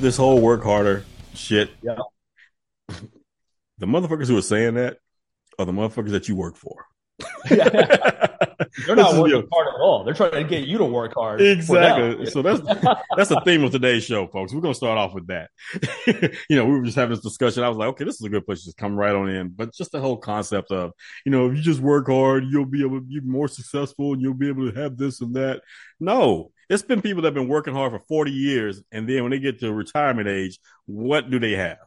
this whole work harder shit. Yeah. The motherfuckers who are saying that are the motherfuckers that you work for. They're not working hard at all. They're trying to get you to work hard. Exactly. So that's that's the theme of today's show, folks. We're gonna start off with that. you know, we were just having this discussion. I was like, okay, this is a good place to just come right on in. But just the whole concept of, you know, if you just work hard, you'll be able to be more successful and you'll be able to have this and that. No, it's been people that have been working hard for 40 years, and then when they get to retirement age, what do they have?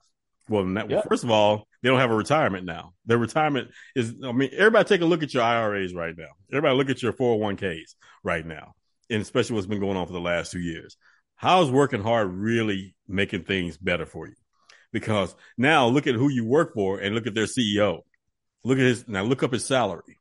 Well, that, Yeah. first of all, they don't have a retirement now. Their retirement is, I mean, everybody take a look at your IRAs right now. Everybody look at your 401ks right now, and especially what's been going on for the last two years. How's working hard really making things better for you? Because now look at who you work for and look at their CEO. Look at his, now look up his salary.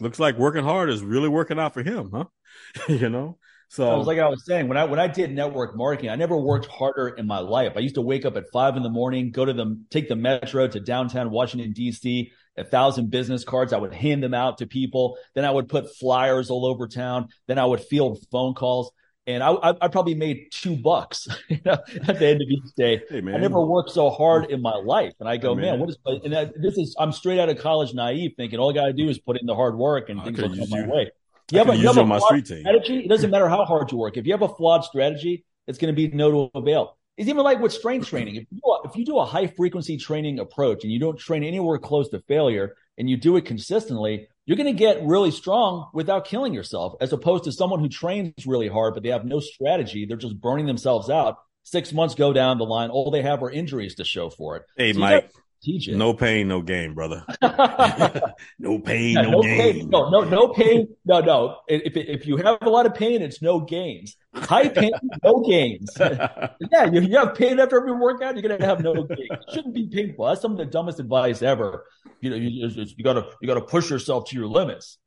Looks like working hard is really working out for him, huh? you know? So I was like I was saying when I when I did network marketing, I never worked harder in my life. I used to wake up at five in the morning, go to the take the metro to downtown Washington D.C. A thousand business cards. I would hand them out to people. Then I would put flyers all over town. Then I would field phone calls, and I I, I probably made two bucks you know, at the end of each day. hey man, I never worked so hard in my life, and I go, Hey, man, man. what is? And I, this is I'm straight out of college, naive, thinking all I got to do is put in the hard work and I things will come my way. I You have, a, could've you have a on my flawed team. strategy. It doesn't matter how hard you work. If you have a flawed strategy, it's going to be no to avail. It's even like with strength training. If you, do a- if you do a high frequency training approach and you don't train anywhere close to failure and you do it consistently, you're going to get really strong without killing yourself, as opposed to someone who trains really hard, but they have no strategy. They're just burning themselves out. Six months go down the line. All they have are injuries to show for it. Hey, So Mike, Teach it. no pain, no gain, brother. no pain, Yeah, no, no gain. pain. No, no, no pain. No, no. If if you have a lot of pain, it's no gains. High pain, no gains. Yeah, you, you have pain after every workout, you're gonna have no gains. It shouldn't be painful. That's some of the dumbest advice ever. You know, you, you gotta you gotta push yourself to your limits.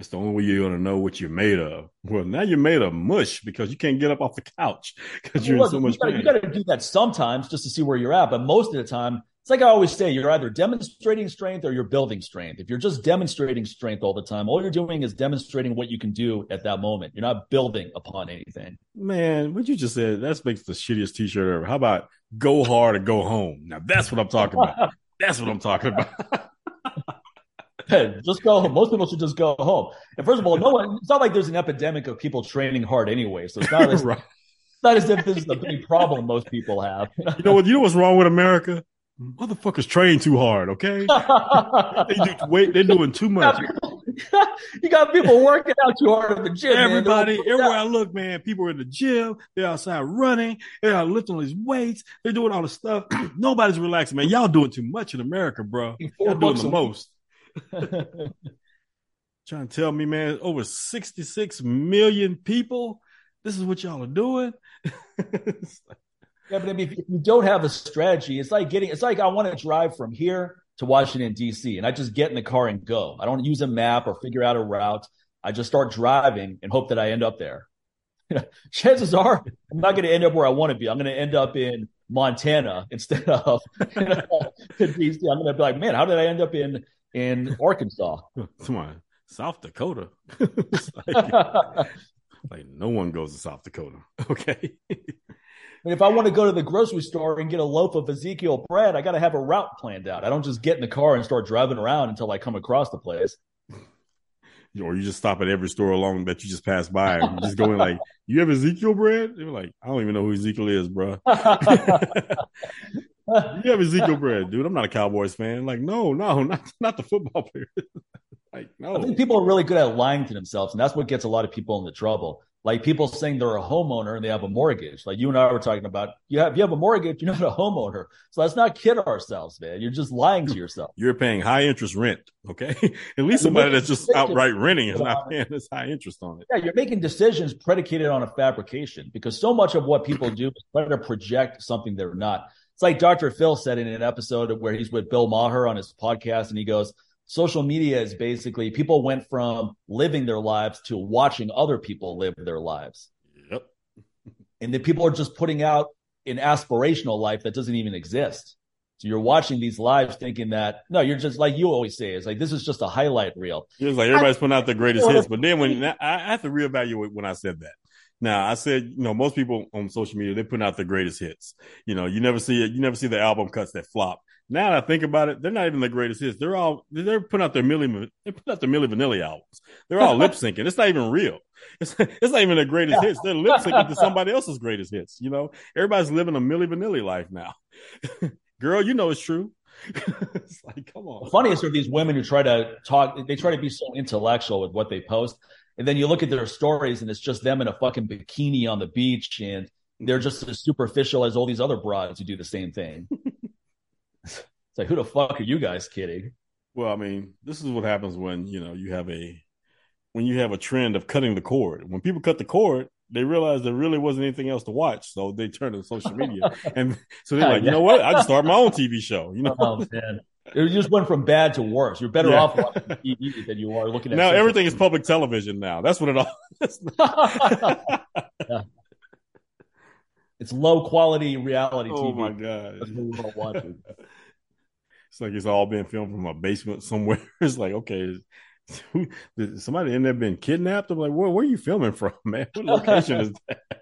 It's the only way you're gonna know what you're made of. Well, now you're made of mush because you can't get up off the couch because you're in so much you, you gotta do that sometimes just to see where you're at, but most of the time, it's like I always say, you're either demonstrating strength or you're building strength. If you're just demonstrating strength all the time, all you're doing is demonstrating what you can do at that moment. You're not building upon anything. Man, what you just said, that makes the shittiest t-shirt ever. How about go hard or go home? Now that's what I'm talking about. That's what I'm talking about. Just go home. Most people should just go home. And first of all, no one, it's not like there's an epidemic of people training hard anyway. So it's not as, right. it's not as if this is a big problem most people have. You know what? You know what's wrong with America? Motherfuckers train too hard. Okay, they do wait. They're doing too much. you got people working out too hard at the gym. Everybody, everywhere I look, man, people are in the gym. They're outside running. They're out lifting all these weights. They're doing all this stuff. Nobody's relaxing, man. Y'all doing too much in America, bro. Y'all doing the most. Trying to tell me, man, over 66 million people. This is what y'all are doing. Yeah, but I mean, if you don't have a strategy, it's like getting, it's like I want to drive from here to Washington, D.C., and I just get in the car and go. I don't use a map or figure out a route. I just start driving and hope that I end up there. Chances are I'm not going to end up where I want to be. I'm going to end up in Montana instead of you know, D.C. I'm going to be like, man, how did I end up in in Arkansas? Come on, South Dakota. Like, like no one goes to South Dakota. Okay. And if I want to go to the grocery store and get a loaf of Ezekiel bread, I got to have a route planned out. I don't just get in the car and start driving around until I come across the place. or you just stop at every store along that you just pass by and just going like, you have Ezekiel bread? They're like, I don't even know who Ezekiel is, bro. You have Ezekiel bread, dude. I'm not a Cowboys fan. Like, no, no, not not the football player. like, I think people are really good at lying to themselves, and that's what gets a lot of people into trouble. Like people saying they're a homeowner and they have a mortgage. Like you and I were talking about, you have you have a mortgage, you're not a homeowner. So let's not kid ourselves, man. You're just lying to yourself. You're paying high interest rent, okay? At least somebody that's just outright renting is not paying this high interest on it. Yeah, you're making decisions predicated on a fabrication because so much of what people do is try to project something they're not. It's like Dr. Phil said in an episode where he's with Bill Maher on his podcast, and he goes, Social media is basically people went from living their lives to watching other people live their lives. Yep. And then people are just putting out an aspirational life that doesn't even exist. So you're watching these lives thinking that, no, you're just like you always say, it's like this is just a highlight reel. It's like everybody's putting out their greatest hits, but then when I, I have to reevaluate when I said that Now I said, you know, most people on social media they're putting out the greatest hits. You know, you never see it. You never see the album cuts that flop. Now that I think about it, they're not even the greatest hits. They're all they're putting out their Milli they put out their Milli Vanilli albums. They're all lip syncing. It's not even real. It's, it's not even the greatest hits. They're lip syncing to somebody else's greatest hits. You know, everybody's living a Milli Vanilli life now. Girl, you know it's true. it's like, come on. The funniest are these women who try to talk. They try to be so intellectual with what they post, and then you look at their stories, and it's just them in a fucking bikini on the beach, and they're just as superficial as all these other broads who do the same thing. it's like, who the fuck are you guys kidding? Well, I mean, this is what happens when you know you have a when you have a trend of cutting the cord. When people cut the cord, they realize there really wasn't anything else to watch, so they turn to social media, and so they're like, you know what? I just start my own TV show. You know, oh, man. You just went from bad to worse. You're better yeah. off watching TV than you are looking at. Now everything is public television. Now that's what it all. yeah. It's low quality reality oh TV. Oh my god! That's what we're watching. it's like it's all been filmed from a basement somewhere. It's like okay, somebody in there been kidnapped? I'm like, where, where are you filming from, man? What location is that?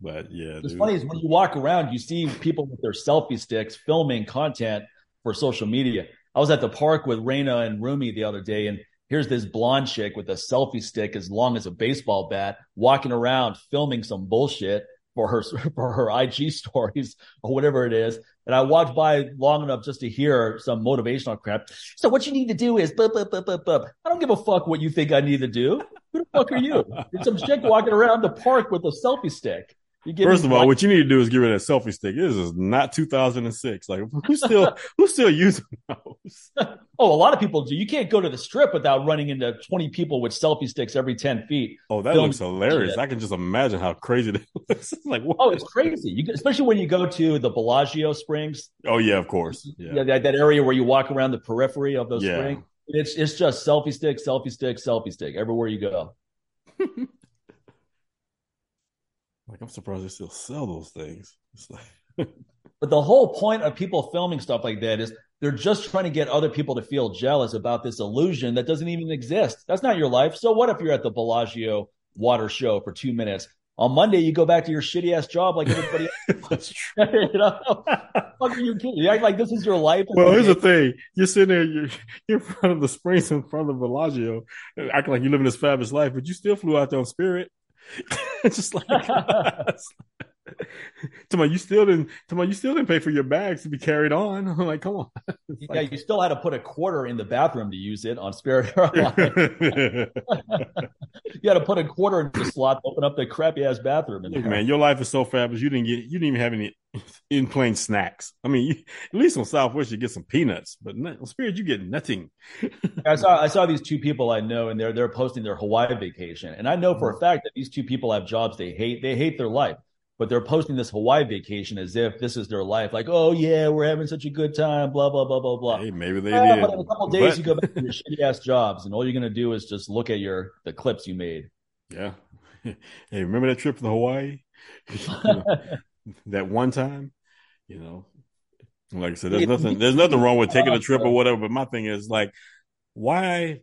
But yeah, it's dude. funny is when you walk around, you see people with their selfie sticks filming content for social media. I was at the park with Raina and Rumi the other day, and here's this blonde chick with a selfie stick as long as a baseball bat walking around filming some bullshit for her for her IG stories or whatever it is. And I walked by long enough just to hear some motivational crap. So what you need to do is bup, bup, bup, bup, bup. I don't give a fuck what you think I need to do. Who the fuck are you? It's some chick walking around the park with a selfie stick. First of all, what you need to do is get rid of that selfie stick. This is not 2006. Like who's still who's still using those? oh, a lot of people do. You can't go to the strip without running into 20 people with selfie sticks every 10 feet. Oh, that looks hilarious. I can just imagine how crazy it looks. like oh, what? oh, it's crazy. You, especially when you go to the Bellagio Springs. Oh yeah, of course. Yeah, yeah that, that area where you walk around the periphery of those yeah. springs. It's it's just selfie stick, selfie stick, selfie stick everywhere you go. Like I'm surprised they still sell those things. Like... but the whole point of people filming stuff like that is they're just trying to get other people to feel jealous about this illusion that doesn't even exist. That's not your life. So what if you're at the Bellagio water show for two minutes? On Monday, you go back to your shitty ass job like everybody else. That's true. you know? Fuck are you kidding? You act like this is your life. Well, here's the thing. You're sitting there, you're, you're in front of the springs in front of the Bellagio, acting like you're living this fabulous life, but you still flew out there on Spirit. just like Tomorrow, you still didn't. Tomorrow, you still didn't pay for your bags to be carried on. I'm like, come on. yeah, like, you still had to put a quarter in the bathroom to use it on Spirit Airlines. you had to put a quarter in the slot to open up the crappy ass bathroom. In there. Man, your life is so fabulous. You didn't get. You didn't even have any in plane snacks. I mean, you, at least on Southwest you get some peanuts, but on Spirit you get nothing. I saw I saw these two people I know, and they're they're posting their Hawaii vacation, and I know for a mm-hmm. fact that these two people have jobs they hate. They hate their life but they're posting this Hawaii vacation as if this is their life. Like, oh yeah, we're having such a good time, blah blah blah blah blah. Hey, maybe they yeah, did. But in a couple days, but... you go back to your shitty ass jobs, and all you're gonna do is just look at your the clips you made. Yeah. Hey, remember that trip to Hawaii? know, that one time, you know. Like I said, there's nothing there's nothing wrong with taking a trip or whatever. But my thing is like, why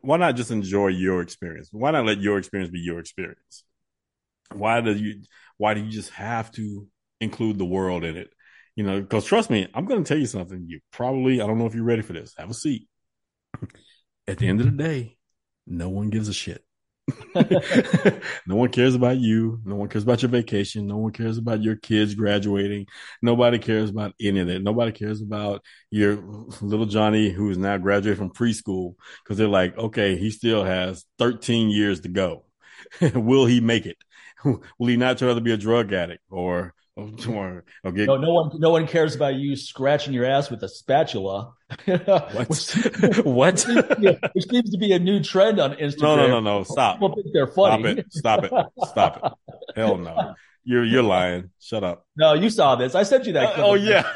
why not just enjoy your experience? Why not let your experience be your experience? Why do you why do you just have to include the world in it? You know, because trust me, I'm going to tell you something. You probably, I don't know if you're ready for this. Have a seat. At the end of the day, no one gives a shit. no one cares about you. No one cares about your vacation. No one cares about your kids graduating. Nobody cares about any of that. Nobody cares about your little Johnny who is now graduating from preschool because they're like, okay, he still has 13 years to go. Will he make it? Will he not try to be a drug addict or or, or get... no, no one, no one cares about you scratching your ass with a spatula. what? what? Which seems to be a new trend on Instagram. No, no, no, no. Stop. People think they're funny. Stop it. Stop it. Stop it. Hell no. You're you're lying. Shut up. No, you saw this. I sent you that. Uh, oh yeah.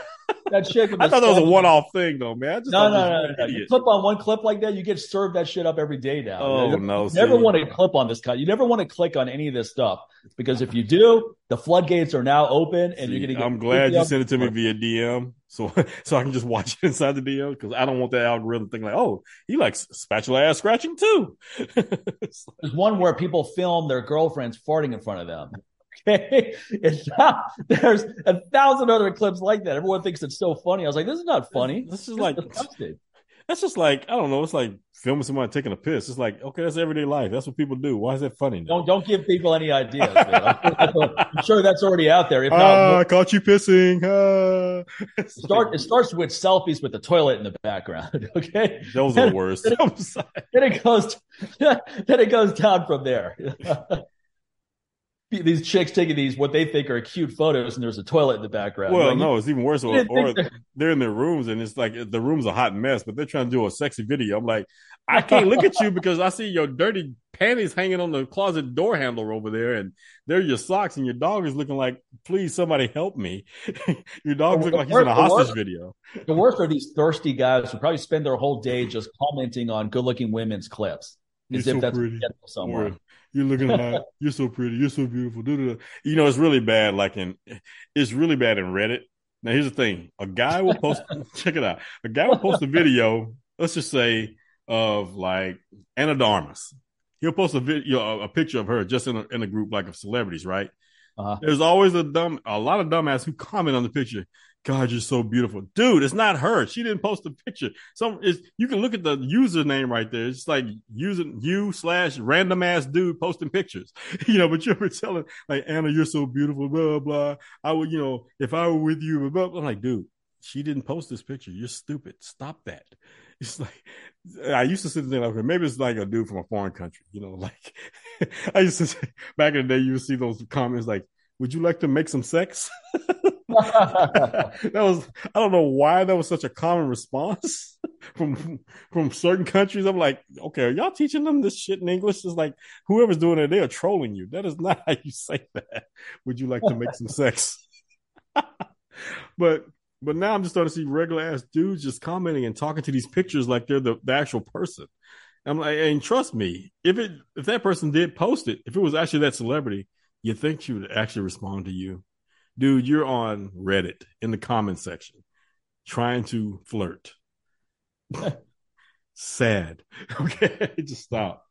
That shit. I thought that was a one-off thing, though, man. no, no, no, no, no. You clip on one clip like that, you get served that shit up every day now. Oh you no! You never want to clip on this cut. You never want to click on any of this stuff because if you do, the floodgates are now open, and see, you're gonna. I'm glad you sent it to me via DM, so so I can just watch it inside the DM because I don't want that algorithm thing like, oh, he likes spatula ass scratching too. There's one where people film their girlfriends farting in front of them. Okay. It's not, there's a thousand other clips like that. Everyone thinks it's so funny. I was like, this is not funny. This, is like, disgusting. that's just like, I don't know. It's like filming somebody taking a piss. It's like, okay, that's everyday life. That's what people do. Why is that funny? Now? Don't, don't give people any ideas. I'm sure that's already out there. If not, ah, I caught you pissing. Ah. It, start, it starts with selfies with the toilet in the background. Okay. Those are the worst. Then it, then it goes, then it goes down from there these chicks taking these what they think are cute photos, and there's a toilet in the background. Well, like, no, it's even worse. Or, or they're in their rooms, and it's like the room's a hot mess, but they're trying to do a sexy video. I'm like, I can't look at you because I see your dirty panties hanging on the closet door handle over there, and they're your socks, and your dog is looking like, please, somebody help me. your dog's looking like he's in a hostage worst, video. The worst are these thirsty guys who probably spend their whole day just commenting on good-looking women's clips. As You're if so that's pretty. somewhere. You're looking hot. You're so pretty. You're so beautiful. You know, it's really bad. Like in, it's really bad in Reddit. Now, here's the thing: a guy will post. check it out. A guy will post a video. Let's just say of like Ana de Armas. He'll post a video, a picture of her just in a, in a group like of celebrities, right? Uh-huh. There's always a dumb, a lot of dumbass who comment on the picture. God, you're so beautiful, dude. It's not her. She didn't post a picture. Some you can look at the username right there. It's like using you slash random ass dude posting pictures, you know. But you're telling like Anna, you're so beautiful, blah blah. I would, you know, if I were with you, blah, blah. I'm like, dude, she didn't post this picture. You're stupid. Stop that. It's like I used to sit there like maybe it's like a dude from a foreign country, you know. Like I used to say back in the day, you would see those comments like, "Would you like to make some sex?" that was I don't know why that was such a common response from from certain countries. I'm like, okay, are y'all teaching them this shit in English? It's like whoever's doing it, they are trolling you. That is not how you say that. Would you like to make some sex? but but now I'm just starting to see regular ass dudes just commenting and talking to these pictures like they're the, the actual person. I'm like, and trust me, if it if that person did post it, if it was actually that celebrity, you think she would actually respond to you dude, you're on Reddit in the comment section trying to flirt. Sad. Okay, just stop.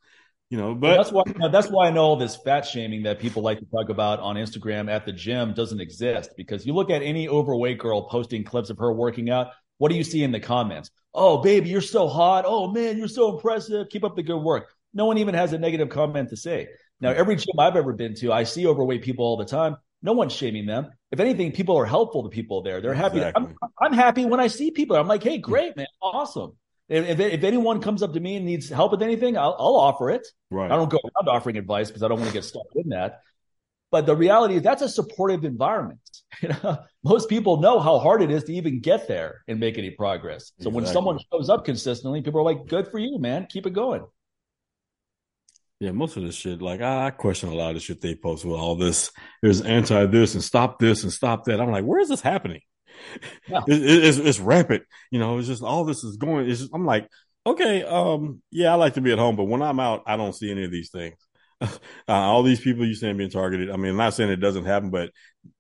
You know, but that's why that's why I know all this fat shaming that people like to talk about on Instagram at the gym doesn't exist because you look at any overweight girl posting clips of her working out. What do you see in the comments? Oh, baby, you're so hot. Oh man, you're so impressive. Keep up the good work. No one even has a negative comment to say. Now, hmm. every gym I've ever been to, I see overweight people all the time. No one's shaming them. If anything, people are helpful to people there. They're happy. Exactly. I'm, I'm, happy when I see people. I'm like, hey, great, hmm. man, awesome. If, if, if anyone comes up to me and needs help with anything, I'll, I'll offer it. Right. I don't go around offering advice because I don't want to get stuck in that. But the reality is that's a supportive environment. You know, most people know how hard it is to even get there and make any progress. So exactly. when someone shows up consistently, people are like, "Good for you, man. Keep it going." Yeah, most of this shit, like I, question a lot of the shit they post with all this. There's anti this and stop this and stop that. I'm like, where is this happening? Yeah. It, it, it's, it's rampant. You know, it's just all this is going. Just, I'm like, okay, um, yeah, I like to be at home, but when I'm out, I don't see any of these things. uh, all these people you saying being targeted. I mean, I'm not saying it doesn't happen, but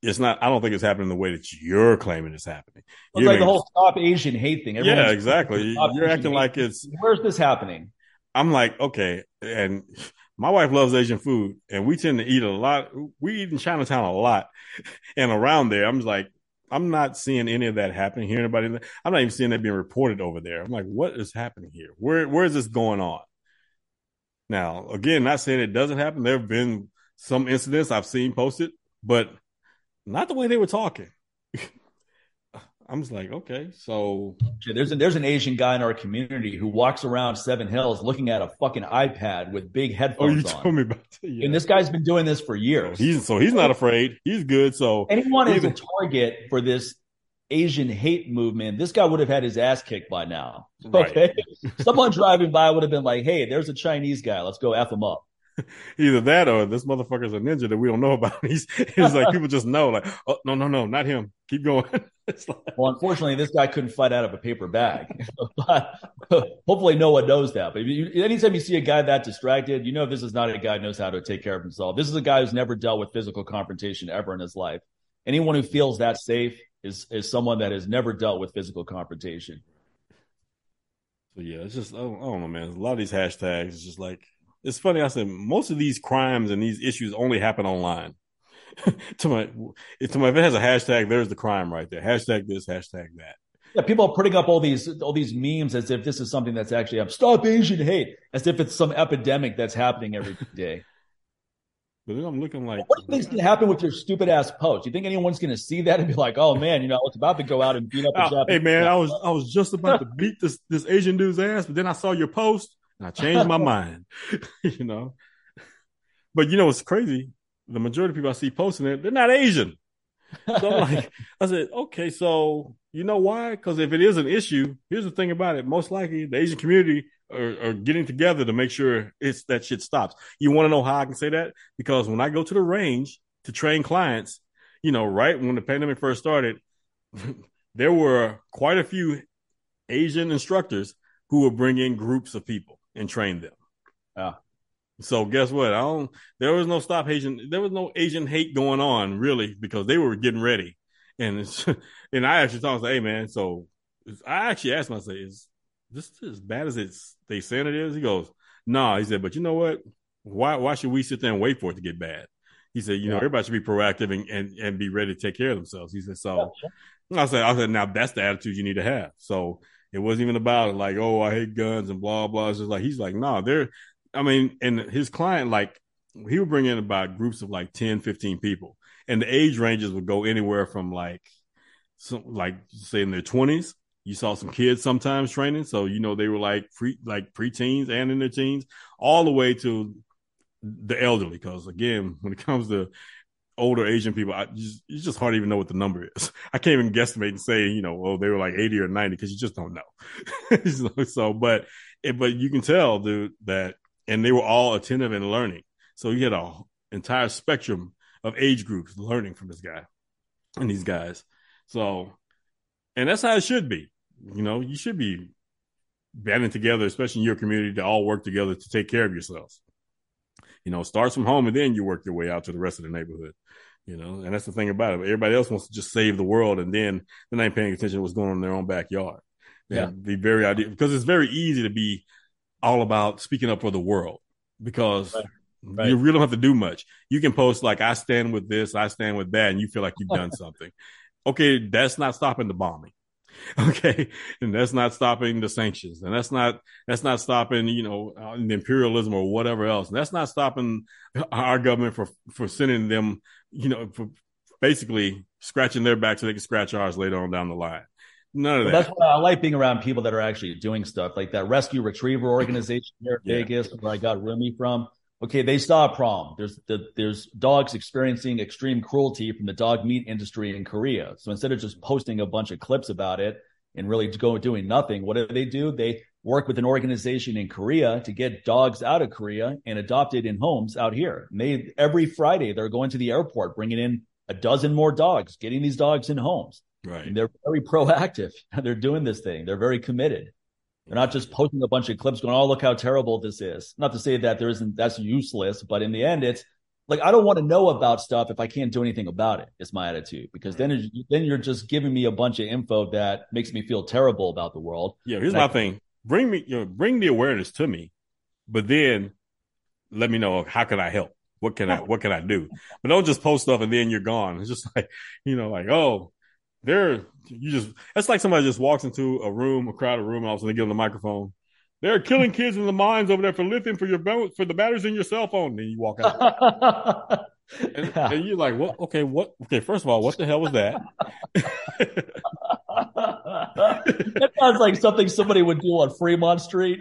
it's not. I don't think it's happening the way that you're claiming it's happening. It's like the whole stop Asian hate thing. Everyone's yeah, exactly. You're acting like it's. Where's this happening? I'm like, okay, and my wife loves Asian food, and we tend to eat a lot. We eat in Chinatown a lot, and around there, I'm just like, I'm not seeing any of that happening here. Anybody, I'm not even seeing that being reported over there. I'm like, what is happening here? Where where is this going on? Now, again, not saying it doesn't happen. There have been some incidents I've seen posted, but not the way they were talking. I'm just like, okay, so there's a, there's an Asian guy in our community who walks around Seven Hills looking at a fucking iPad with big headphones oh, you on. Told me about that. Yeah. And this guy's been doing this for years. He's so he's not afraid. He's good. So anyone is a target for this Asian hate movement. This guy would have had his ass kicked by now. Okay, someone driving by would have been like, "Hey, there's a Chinese guy. Let's go f him up." Either that or this motherfucker's a ninja that we don't know about. He's, he's like people just know, like, oh no, no, no, not him. Keep going. like, well, unfortunately, this guy couldn't fight out of a paper bag. but hopefully, no one knows that. But you, anytime you see a guy that distracted, you know this is not a guy who knows how to take care of himself. This is a guy who's never dealt with physical confrontation ever in his life. Anyone who feels that safe is is someone that has never dealt with physical confrontation. So yeah, it's just I don't, I don't know, man. A lot of these hashtags is just like it's funny. I said most of these crimes and these issues only happen online. to my, to my, if it has a hashtag, there's the crime right there. Hashtag this, hashtag that. Yeah, people are putting up all these all these memes as if this is something that's actually up. Stop Asian hate, as if it's some epidemic that's happening every day. But then I'm looking like, what do you think's to happen with your stupid ass post? You think anyone's going to see that and be like, "Oh man, you know, I was about to go out and beat up a uh, Hey man, I was I was just about to beat this this Asian dude's ass, but then I saw your post and I changed my mind. you know, but you know what's crazy? The majority of people I see posting it, they're not Asian. So I'm like, I said, okay, so you know why? Because if it is an issue, here's the thing about it: most likely the Asian community are, are, getting together to make sure it's that shit stops. You want to know how I can say that? Because when I go to the range to train clients, you know, right when the pandemic first started, there were quite a few Asian instructors who were bringing groups of people and train them. Yeah. So guess what? I don't. There was no stop Asian. There was no Asian hate going on really because they were getting ready, and and I actually him, "Hey man," so I actually asked him, I said, "Is this as bad as it's they saying it is?" He goes, "No." Nah. He said, "But you know what? Why why should we sit there and wait for it to get bad?" He said, "You yeah. know, everybody should be proactive and, and and be ready to take care of themselves." He said, "So." I said, I said, now that's the attitude you need to have. So it wasn't even about like, oh, I hate guns and blah blah. It's just like he's like, no, nah, they're. I mean, and his client like he would bring in about groups of like 10, 15 people, and the age ranges would go anywhere from like, some like say in their twenties. You saw some kids sometimes training, so you know they were like pre like preteens and in their teens, all the way to the elderly. Because again, when it comes to older Asian people, I just, it's just hard to even know what the number is. I can't even guesstimate and say, you know, oh, they were like 80 or 90 because you just don't know. so, but, but you can tell, dude, that, and they were all attentive and learning. So you had a entire spectrum of age groups learning from this guy and these guys. So, and that's how it should be. You know, you should be banding together, especially in your community, to all work together to take care of yourselves. You know, starts from home and then you work your way out to the rest of the neighborhood. You know, and that's the thing about it. Everybody else wants to just save the world, and then they're not paying attention to what's going on in their own backyard. Yeah, be very ideal because it's very easy to be all about speaking up for the world because right. Right. you really don't have to do much. You can post like I stand with this, I stand with that, and you feel like you've done something. Okay, that's not stopping the bombing. Okay. And that's not stopping the sanctions. And that's not, that's not stopping, you know, uh, the imperialism or whatever else. And that's not stopping our government for, for sending them, you know, for basically scratching their back so they can scratch ours later on down the line. None of that. That's why I like being around people that are actually doing stuff like that rescue retriever organization here in yeah. Vegas, where I got Rumi from okay, they saw a problem. There's the, there's dogs experiencing extreme cruelty from the dog meat industry in Korea. So instead of just posting a bunch of clips about it and really go doing nothing, what do they do? They work with an organization in Korea to get dogs out of Korea and adopted in homes out here. And they every Friday they're going to the airport, bringing in a dozen more dogs, getting these dogs in homes. Right. And they're very proactive. They're doing this thing. They're very committed. They're not just posting a bunch of clips going, "Oh, look how terrible this is." Not to say that there isn't that's useless, but in the end, it's like I don't want to know about stuff if I can't do anything about it. It's my attitude because then mm. then you're just giving me a bunch of info that makes me feel terrible about the world. Yeah, here's and my I, thing: bring me, you know, bring the awareness to me, but then let me know how can I help. What can I what can I do? But don't just post stuff and then you're gone. It's just like you know, like oh, they're you just that's like somebody just walks into a room, a crowded room, and all of a sudden they get on the microphone. They're killing kids in the mines over there for lithium for your for the batteries in your cell phone. And you walk out. and, yeah. and, you're like, what? Okay, what? Okay, first of all, what the hell was that? that sounds like something somebody would do on Fremont Street.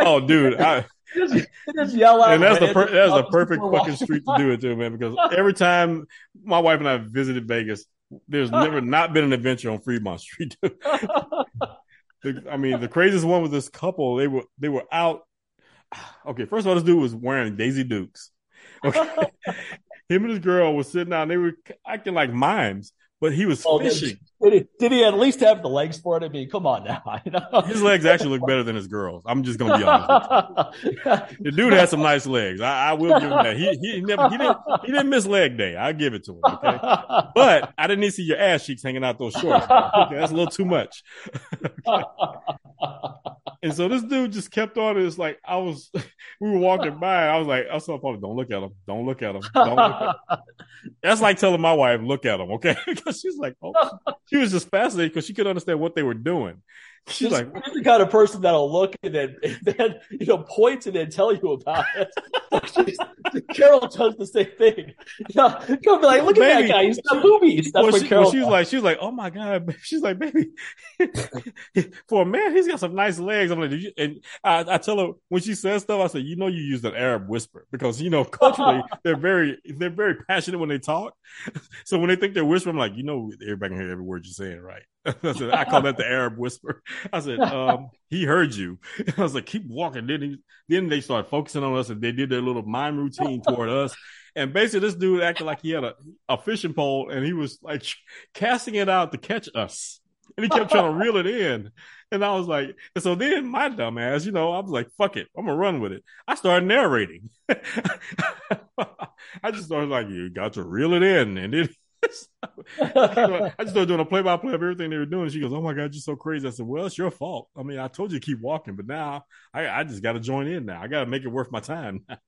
oh, dude, I, just, just yell out. And that's the per- that's a perfect fucking street to do it to, man. Because every time my wife and I visited Vegas, there's never not been an adventure on Fremont Street. the, I mean, the craziest one was this couple. They were they were out okay, first of all, this dude was wearing Daisy Dukes. Okay. Him and his girl was sitting down. They were acting like mimes, but he was oh, fishing. Did he, did he, at least have the legs for it? I mean, come on now. You know? His legs actually look better than his girls. I'm just gonna be honest. the dude has some nice legs. I, I, will give him that. He he never he didn't he didn't miss leg day. I give it to him. Okay, but I didn't need to see your ass cheeks hanging out those shorts. Okay, that's a little too much. okay. And so this dude just kept on. It's like I was, we were walking by. I was like, I saw Paul, don't look at him. Don't look at him. Don't look at him. That's like telling my wife, look at him, okay? because she's like, oh, she was just fascinated because she could understand what they were doing. She's like the kind of person that'll look and then, and then you know point and then tell you about it. Carol does the same thing. Yeah, Carol be like, look at that guy, he's got boobies. That's well, what she, Carol. Well, she was like, she was like, oh my god. She's like, baby, for a man, he's got some nice legs. I'm like, you? and I, I, tell her when she says stuff, I say, you know, you use an Arab whisper because you know culturally they're very they're very passionate when they talk. So when they think they're whispering, I'm like, you know, everybody can hear every word you're saying, right? I said, I call that the Arab whisper. I said, um, he heard you. I was like, keep walking. Then, he, then they started focusing on us and they did their little mime routine toward us. And basically, this dude acted like he had a, a fishing pole and he was like casting it out to catch us. And he kept trying to reel it in. And I was like, and so then my dumb ass, you know, I was like, fuck it, I'm gonna run with it. I started narrating. I just started like, you got to reel it in. And then I just started doing a play by play of everything they were doing. She goes, Oh my God, you're so crazy. I said, Well, it's your fault. I mean, I told you to keep walking, but now I, I just got to join in now. I got to make it worth my time now.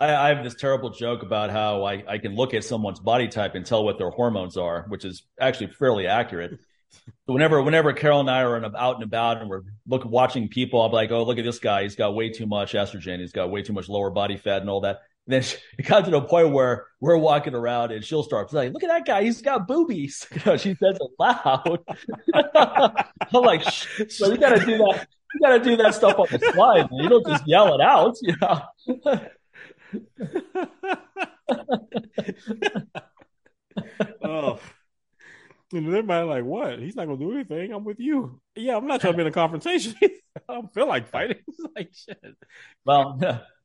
I, have this terrible joke about how I, I can look at someone's body type and tell what their hormones are, which is actually fairly accurate. So whenever whenever Carol and I are out and about and we're look watching people, be like, oh, look at this guy. He's got way too much estrogen. He's got way too much lower body fat and all that then it got to the point where we're walking around and she'll start saying, "Look at that guy, he's got boobies." You know, she says it loud. I'm like, so you got to do that. You got to do that stuff on the slide. Man. You don't just yell it out. You know. oh. And everybody like, what? He's not gonna do anything. I'm with you. Yeah, I'm not trying to be in a confrontation. I don't feel like fighting. like shit. Well,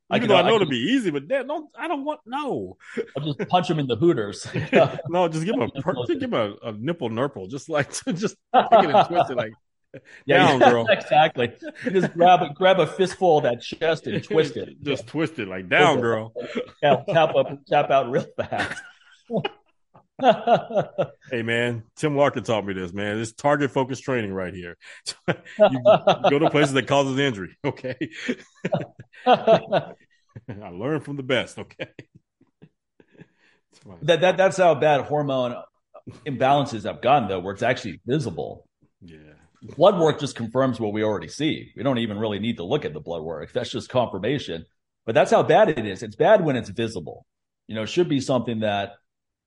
I Even though I know I it'll be easy, but that, no, I don't want no. I'll just punch him in the hooters. no, just give him a just give him a, a nipple nurple, just like just pick it and twist it like yeah, down, girl. exactly. You just grab a grab a fistful of that chest and twist it. just twist it like down, girl. Tap, tap up, tap out real fast. hey man, Tim Larkin taught me this, man. This target focused training right here. you go to places that causes injury, okay? I learned from the best, okay? that, that that's how bad hormone imbalances have gotten though, where it's actually visible. Yeah. Blood work just confirms what we already see. We don't even really need to look at the blood work. That's just confirmation. But that's how bad it is. It's bad when it's visible. You know, it should be something that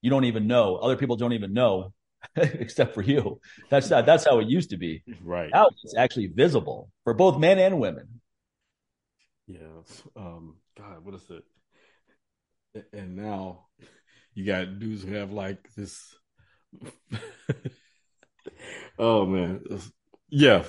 you don't even know. Other people don't even know, except for you. That's not, that's how it used to be. Right now, it's actually visible for both men and women. Yeah. Um. God, what is it? And now you got dudes who have like this. oh man, yeah.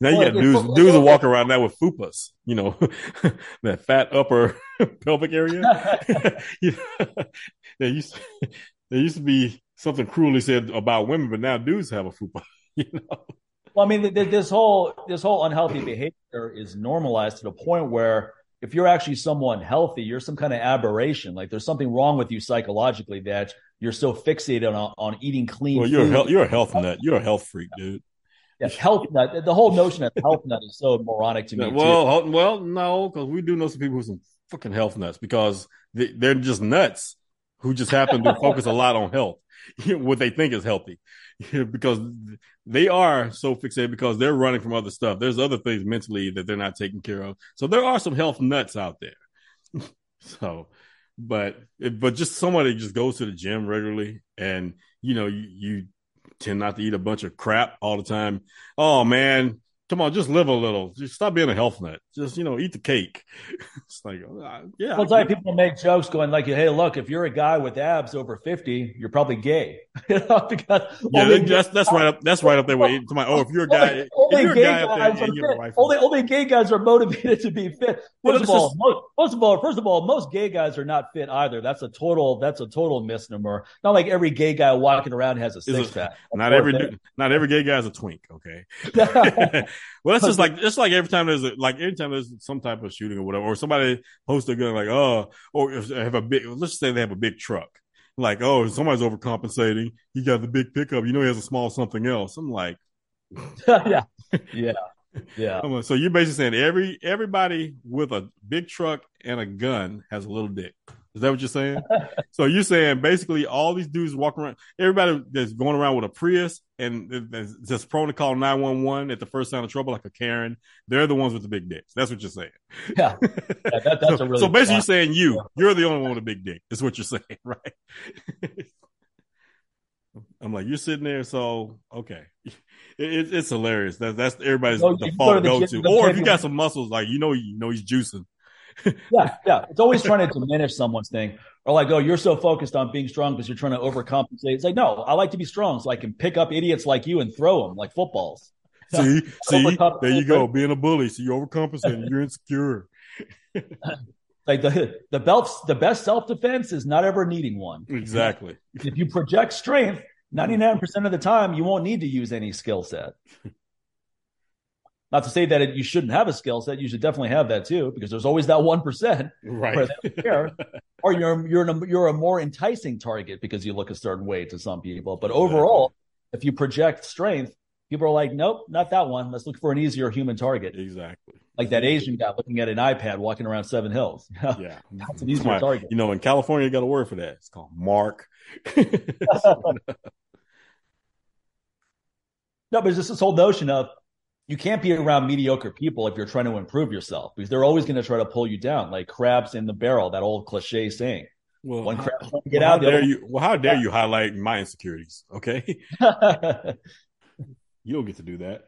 Now you got dudes dudes who walk around now with fupas, you know, that fat upper pelvic area. you there used to, there used to be something cruelly said about women, but now dudes have a fupa. You know. Well, I mean, this whole this whole unhealthy behavior is normalized to the point where if you're actually someone healthy, you're some kind of aberration. Like there's something wrong with you psychologically that you're so fixated on on eating clean. Well, you're food. a health, you're a health nut. You're a health freak, dude. Yeah, health nut. The whole notion of health nut is so moronic to me. well, too. well, no, because we do know some people who some fucking health nuts because they, they're just nuts who just happen to focus a lot on health, what they think is healthy, because they are so fixated because they're running from other stuff. There's other things mentally that they're not taking care of. So there are some health nuts out there. so, but but just somebody just goes to the gym regularly, and you know you, you tend not to eat a bunch of crap all the time. Oh man, come on, just live a little. Just stop being a health nut. Just you know, eat the cake. it's like, uh, yeah. Well, it's like people make jokes going like, "Hey, look, if you're a guy with abs over fifty, you're probably gay." you know, because yeah, that's that's right up that's right up there with to my. Oh, if you're a guy, only, if you're a guy up there, you're only only gay guys are motivated to be fit. First of all, just, most, most of all, first of all, most gay guys are not fit either. That's a total that's a total misnomer. Not like every gay guy walking around has a six pack. Not every not every gay guy is a twink. Okay. Well, that's just like it's like every time there's a, like every time there's some type of shooting or whatever, or somebody posts a gun like, oh, or if they have a big, let's say they have a big truck, like, oh, somebody's overcompensating. He got the big pickup. You know, he has a small something else. I'm like, yeah, yeah. Yeah. Like, so you're basically saying every everybody with a big truck and a gun has a little dick. Is that what you're saying? so you're saying basically all these dudes walking around, everybody that's going around with a Prius and just prone to call 911 at the first sign of trouble, like a Karen, they're the ones with the big dicks. That's what you're saying. Yeah. yeah that, that's so, a really so basically, you're saying you, you're the only one with a big dick. Is what you're saying, right? I'm like, you're sitting there, so okay. It, it's hilarious. That, that's everybody's no, default go to. Or if you got some muscles, like you know, you know he's juicing yeah, yeah. It's always trying to diminish someone's thing. Or like, oh, you're so focused on being strong because you're trying to overcompensate. It's like, no, I like to be strong so I can pick up idiots like you and throw them like footballs. See, see, there you go, being a bully. So you overcompensate, you're insecure. like the the belts, the best self defense is not ever needing one. Exactly. If you project strength, ninety nine percent of the time, you won't need to use any skill set. Not to say that it, you shouldn't have a skill set. You should definitely have that too, because there's always that one percent. Right. or you're you're a, you're a more enticing target because you look a certain way to some people. But overall, if you project strength, people are like, nope, not that one. Let's look for an easier human target. Exactly. Like that Asian guy looking at an iPad walking around Seven Hills. yeah, that's an easier target. You know, in California, you got a word for that. It's called Mark. no, but it's just this whole notion of you can't be around mediocre people if you're trying to improve yourself because they're always going to try to pull you down, like crabs in the barrel, that old cliche saying. Well, One crab how, get well, out. How dare you? Well, how dare you highlight my insecurities? Okay, you don't get to do that.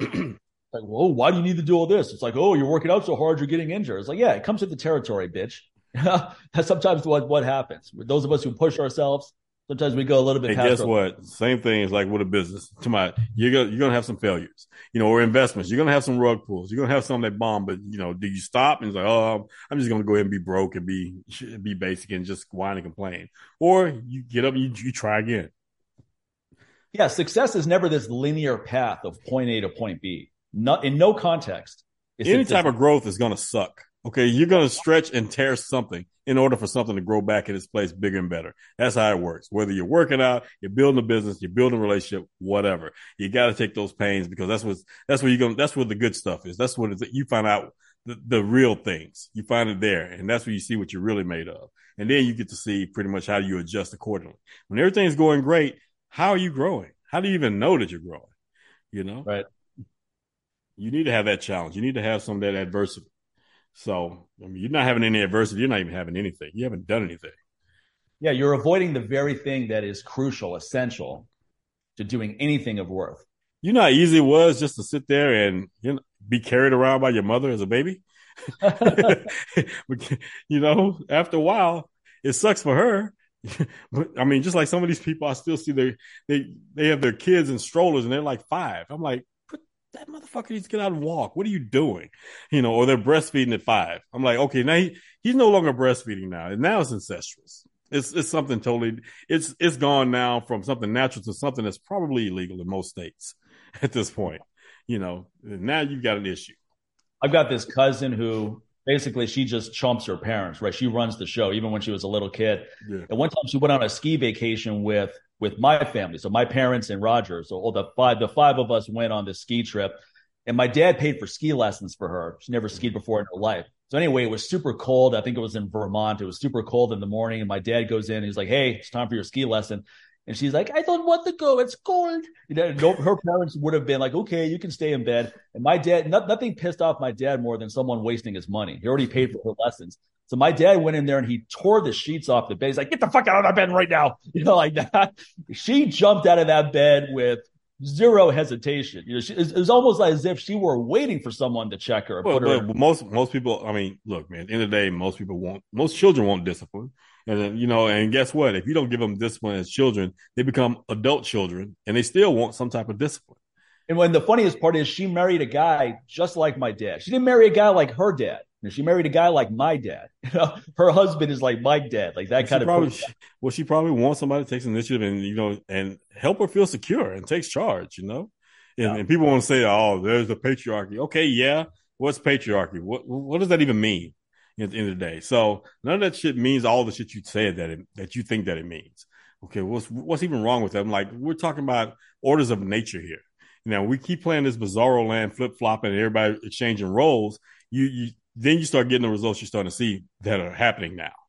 like, whoa, why do you need to do all this? It's like, oh, you're working out so hard, you're getting injured. It's like, yeah, it comes with the territory, bitch. That's sometimes what what happens. With Those of us who push ourselves, sometimes we go a little bit. Hey, guess what? Same thing is like with a business. To my, you're gonna you're gonna have some failures, you know, or investments. You're gonna have some rug pulls. You're gonna have some that bomb, but you know, do you stop and it's like, oh, I'm just gonna go ahead and be broke and be be basic and just whine and complain, or you get up and you, you try again. Yeah, success is never this linear path of point A to point B. Not in no context. Any type of growth is gonna suck. Okay, you're going to stretch and tear something in order for something to grow back in its place bigger and better. That's how it works. Whether you're working out, you're building a business, you're building a relationship, whatever. You got to take those pains because that's what that's where you're going. That's where the good stuff is. That's what you find out the, the real things. You find it there, and that's where you see what you're really made of. And then you get to see pretty much how you adjust accordingly. When everything's going great, how are you growing? How do you even know that you're growing? You know, right? You need to have that challenge. You need to have some of that adversity. So I mean, you're not having any adversity. You're not even having anything. You haven't done anything. Yeah, you're avoiding the very thing that is crucial, essential to doing anything of worth. You know how easy it was just to sit there and you know, be carried around by your mother as a baby. you know, after a while, it sucks for her. but I mean, just like some of these people, I still see they they they have their kids in strollers and they're like five. I'm like, that motherfucker needs to get out and walk. What are you doing? You know, or they're breastfeeding at five. I'm like, okay, now he, he's no longer breastfeeding now. And now it's incestuous. It's it's something totally it's it's gone now from something natural to something that's probably illegal in most states at this point. You know, now you've got an issue. I've got this cousin who basically she just chumps her parents, right? She runs the show even when she was a little kid. Yeah. And one time she went on a ski vacation with with my family. So my parents and Roger. So all the five, the five of us went on this ski trip and my dad paid for ski lessons for her. She never skied before in her life. So anyway, it was super cold. I think it was in Vermont. It was super cold in the morning. And my dad goes in he's like, Hey, it's time for your ski lesson. And she's like, I don't want to go. It's cold. You know, her parents would have been like, okay, you can stay in bed. And my dad, not, nothing pissed off my dad more than someone wasting his money. He already paid for her lessons. So my dad went in there and he tore the sheets off the bed. He's like, get the fuck out of that bed right now. You know, like that. She jumped out of that bed with zero hesitation. You know, she, it was almost like as if she were waiting for someone to check her. Well, her but most most people, I mean, look, man. At the end of the day, most people won't. most children won't discipline, and then, you know, and guess what? If you don't give them discipline as children, they become adult children, and they still want some type of discipline. And when the funniest part is, she married a guy just like my dad. She didn't marry a guy like her dad. she married a guy like my dad. You know, her husband is like my dad, like that kind of. Probably, well, she probably wants somebody to take initiative and you know and help her feel secure and takes charge. You know, and, yeah. and people want to say, "Oh, there's the patriarchy." Okay, yeah. What's patriarchy? What what does that even mean? At the end of the day, so none of that shit means all the shit you said that it, that you think that it means. Okay, what's what's even wrong with that? I'm like, we're talking about orders of nature here. Now we keep playing this bizarro land flip flopping and everybody exchanging roles. You, you then you start getting the results you're starting to see that are happening now.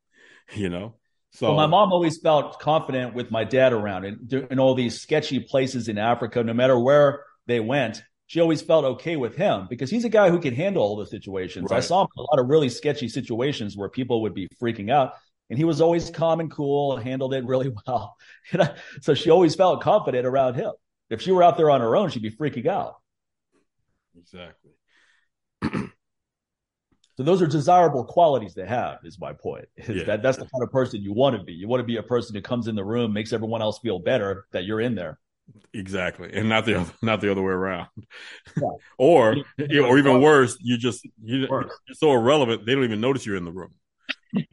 You know. So well, my mom always felt confident with my dad around and in all these sketchy places in Africa, no matter where they went. She always felt okay with him because he's a guy who can handle all the situations. Right. I saw him in a lot of really sketchy situations where people would be freaking out and he was always calm and cool and handled it really well. so she always felt confident around him. If she were out there on her own, she'd be freaking out. Exactly. so those are desirable qualities to have, is my point. Is yeah. that that's the kind of person you want to be. You want to be a person who comes in the room, makes everyone else feel better that you're in there. Exactly, and not the other, not the other way around. Yeah. or or even worse, you just you, you're so irrelevant they don't even notice you're in the room. you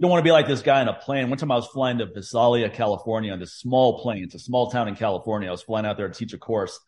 don't want to be like this guy in a plane. One time I was flying to Visalia, California on this small plane. It's a small town in California. I was flying out there to teach a course.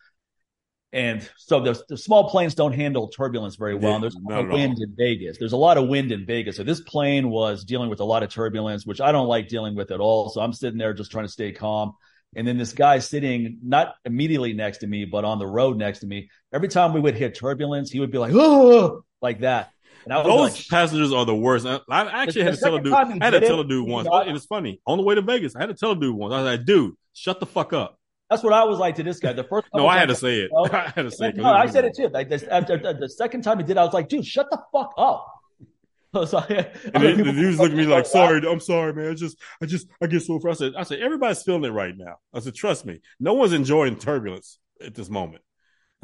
And so the, the small planes don't handle turbulence very well. And there's a lot of wind in Vegas. There's a lot of wind in Vegas. So this plane was dealing with a lot of turbulence, which I don't like dealing with at all. So I'm sitting there just trying to stay calm. And then this guy sitting not immediately next to me, but on the road next to me, every time we would hit turbulence, he would be like, oh, like that. Those like, passengers are the worst. I, actually had to tell a dude. I had to tell a dude once. And it's funny. On the way to Vegas, I had to tell a dude once. I was like, "Dude, shut the fuck up." That's what I was like to this guy. The first no, I had to say it. I had to say it. No, I said it too. Like this, after the second time he did, I was like, "Dude, shut the fuck up." So I, and the dude's looking at me like, "Sorry, I'm sorry, man. I just, I just, I get so frustrated." I said, "Everybody's feeling it right now." I said, "Trust me, no one's enjoying turbulence at this moment."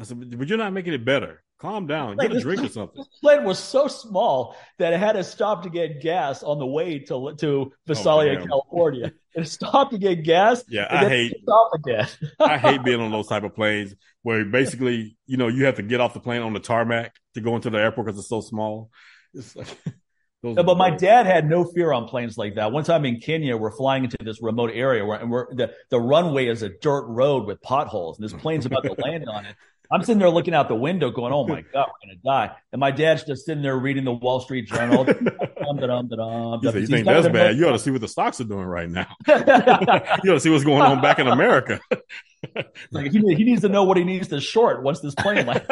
I said, "But you're not making it better." Calm down. Get a drink or something. This plane was so small that it had to stop to get gas on the way to to Visalia, oh, California. It stopped to get gas. Yeah, I hate stop again. I hate being on those type of planes where basically, you know, you have to get off the plane on the tarmac to go into the airport because it's so small. It's like but my dad had no fear on planes like that. One time in Kenya, we're flying into this remote area where and we're the, the runway is a dirt road with potholes, and this plane's about to land on it. I'm sitting there looking out the window going, oh my God, we're going to die. And my dad's just sitting there reading the Wall Street Journal. you, you think that's bad? You ought to see what the stocks are doing right now. you ought to see what's going on back in America. like he, he, needs to know what he needs to short once this plane lands.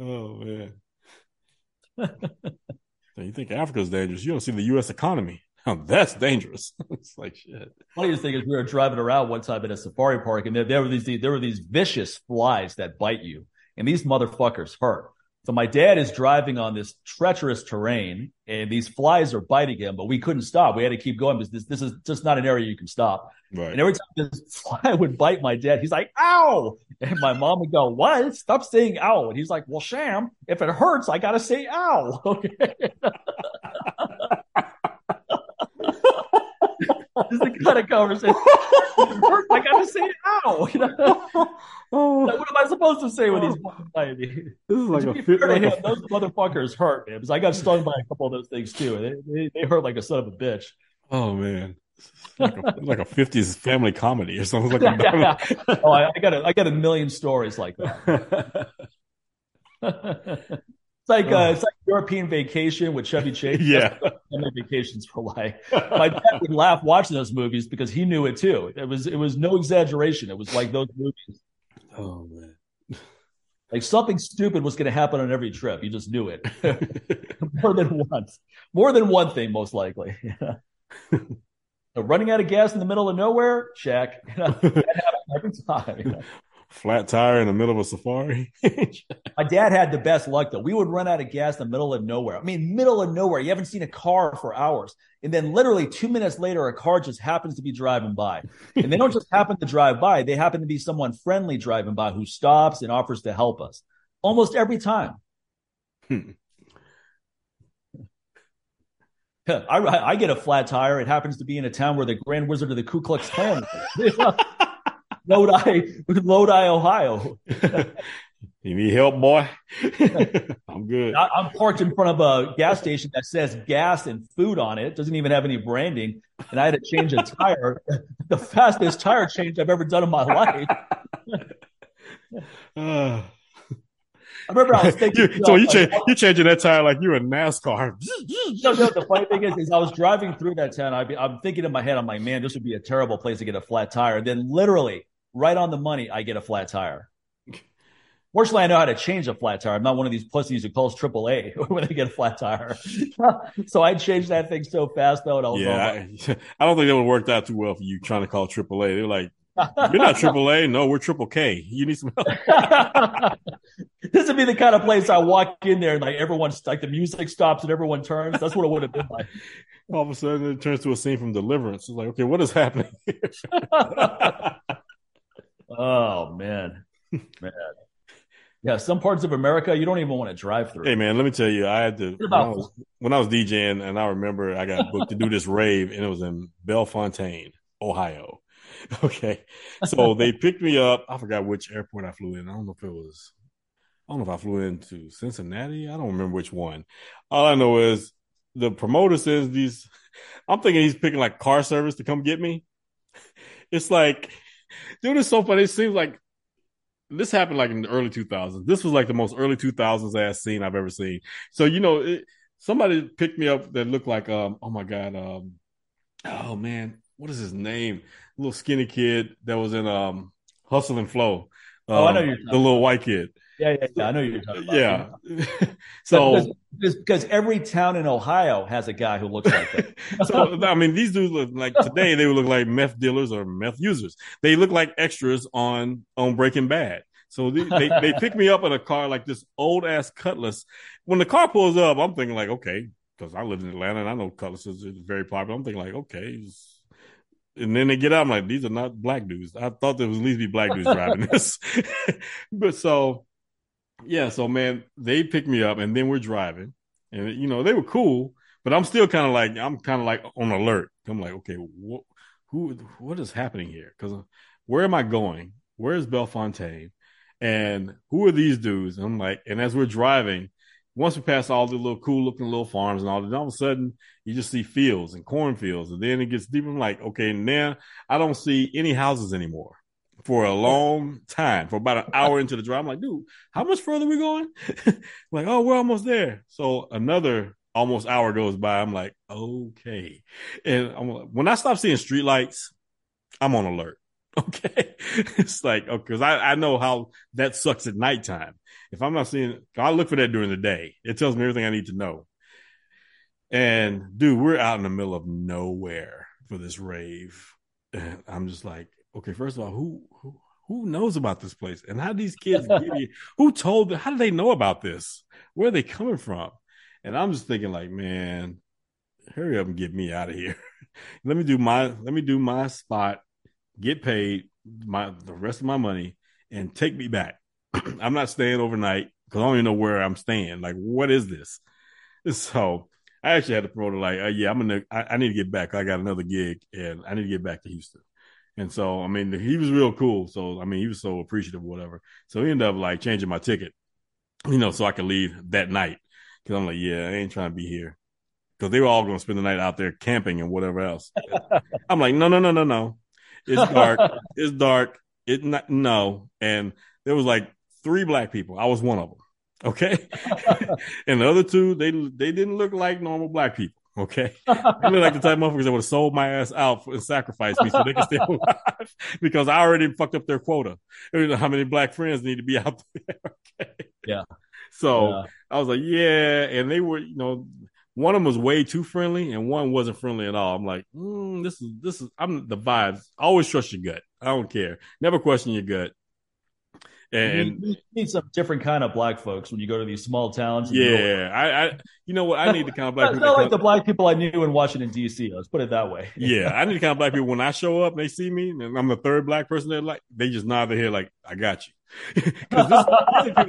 oh, man. So you think Africa's dangerous? You don't see the U.S. economy. Now that's dangerous. it's like shit. Funniest thing is we were driving around one time in a safari park, and there, there were these there were these vicious flies that bite you, and these motherfuckers hurt. So my dad is driving on this treacherous terrain, and these flies are biting him, but we couldn't stop. We had to keep going because this this is just not an area you can stop. Right. And every time this fly would bite my dad, he's like, "Ow!" And my mom would go, "What? Stop saying ow!" And he's like, "Well, Sham, if it hurts, I gotta say ow." Okay. Is the kind of conversation. I gotta say ow. You know? oh. like, what am I supposed to say when he's by oh. me? This is like a fit. Like a... Those motherfuckers hurt, man. Because I got stung by a couple of those things too. They, they, they hurt like a son of a bitch. Oh man. Like a, like a 50s family comedy or something like that. Oh, I, I, got a, I got a million stories like that. It's like uh, it's like European Vacation with Chevy Chase. Yeah, my vacations for life. My dad would laugh watching those movies because he knew it too. It was it was no exaggeration. It was like those movies. Oh man, like something stupid was going to happen on every trip. You just knew it more than once, more than one thing, most likely. running out of gas in the middle of nowhere, check. That happens every time. Flat tire in the middle of a safari. My dad had the best luck though. We would run out of gas in the middle of nowhere. I mean, middle of nowhere. You haven't seen a car for hours. And then literally two minutes later, a car just happens to be driving by. And they don't just happen to drive by, they happen to be someone friendly driving by who stops and offers to help us almost every time. Hmm. I, I get a flat tire. It happens to be in a town where the Grand Wizard of the Ku Klux Klan, Lodi, Lodi, Ohio. you need help, boy? I'm good. I, am parked in front of a gas station that says gas and food on it. Doesn't even have any branding, and I had to change a tire. the fastest tire change I've ever done in my life. uh. I remember I was thinking. you, so you like, you changing that tire like you're a NASCAR. no, no. The funny thing is, is I was driving through that town. I, I'm thinking in my head, I'm like, man, this would be a terrible place to get a flat tire. And Then literally, right on the money, I get a flat tire. Fortunately, I know how to change a flat tire. I'm not one of these pussies who calls AAA when they get a flat tire. so I changed that thing so fast, though. And I was yeah, I, I, don't think that would worked out too well for you trying to call AAA. They're like, you're not AAA. No, we're Triple K. You need some help. this would be the kind of place I walk in there and like everyone's like the music stops and everyone turns. That's what it would have been like. All of a sudden, it turns to a scene from Deliverance. It's like, okay, what is happening? Oh man, man. Yeah, some parts of America you don't even want to drive through. Hey man, let me tell you, I had to when I, was, when I was DJing, and I remember I got booked to do this rave, and it was in Bellefontaine, Ohio. Okay. So they picked me up. I forgot which airport I flew in. I don't know if it was, I don't know if I flew into Cincinnati. I don't remember which one. All I know is the promoter says these, I'm thinking he's picking like car service to come get me. It's like, dude, it's so funny. It seems like this happened like in the early 2000s. This was like the most early 2000s ass scene I've ever seen. So, you know, it, somebody picked me up that looked like, um, oh my God, um, oh man, what is his name? little skinny kid that was in um Hustle and Flow. Um, oh, I know um, you're the little white kid. Yeah, yeah, yeah. I know you're talking about. Yeah. so because, because, every town in Ohio has a guy who looks like that. so I mean, these dudes look like today they would look like meth dealers or meth users. They look like extras on on Breaking Bad. So they, they, they pick me up in a car like this old ass Cutlass. When the car pulls up, I'm thinking like, okay, because I live in Atlanta and I know Cutlass is very popular. I'm thinking like, okay, and then they get out. I'm like, these are not black dudes. I thought there was at least be black dudes driving this. but so, yeah. So man, they picked me up, and then we're driving, and you know they were cool, but I'm still kind of like I'm kind of like on alert. I'm like, okay, what, who, what is happening here? Because where am I going? Where is Bellefontaine? And who are these dudes? And I'm like, and as we're driving, once we pass all the little cool looking little farms and all that, all of a sudden you just see fields and cornfields. And then it gets deeper. I'm like, okay, now I don't see any houses anymore for a long time, for about an hour into the drive. I'm like, dude, how much further we going? like, oh, we're almost there. So another almost hour goes by. I'm like, okay. And I'm, like, when I stop seeing streetlights, I'm on alert. Okay. it's like, okay, cause I, I know how that sucks at nighttime. If I'm not seeing, I look for that during the day. It tells me everything I need to know. And dude, we're out in the middle of nowhere for this rave. And I'm just like, okay, first of all, who, who, who knows about this place? And how these kids get here? Who told them? How do they know about this? Where are they coming from? And I'm just thinking like, man, hurry up and get me out of here. let me do my, let me do my spot get paid my the rest of my money and take me back. I'm not staying overnight because I don't even know where I'm staying. Like, what is this? So I actually had to promoter like, uh, yeah, I'm gonna, I, I, need to get back. I got another gig and I need to get back to Houston. And so, I mean, he was real cool. So, I mean, he was so appreciative, whatever. So he ended up like changing my ticket, you know, so I could leave that night. Cause I'm like, yeah, I ain't trying to be here. Cause they were all going to spend the night out there camping and whatever else. I'm like, no, no, no, no, no. It's dark. it's dark. It not, no. And there was like three black people. I was one of them. Okay. and the other two, they they didn't look like normal black people. Okay. I look like the type of motherfuckers that would have sold my ass out and sacrificed me so they could stay alive because I already fucked up their quota. You know how many black friends need to be out there. okay. Yeah. So yeah. I was like, yeah. And they were, you know, one of them was way too friendly and one wasn't friendly at all. I'm like, mm, this is this is I'm the vibes. Always trust your gut. I don't care. Never question your gut. And you need some different kind of black folks when you go to these small towns. Yeah, I, I, you know what? I need the kind of black it's people. not like the black people I knew in Washington D.C. Let's put it that way. yeah, I need the kind of black people when I show up and they see me and I'm the third black person they're like, they just nod their head like, I got you. Because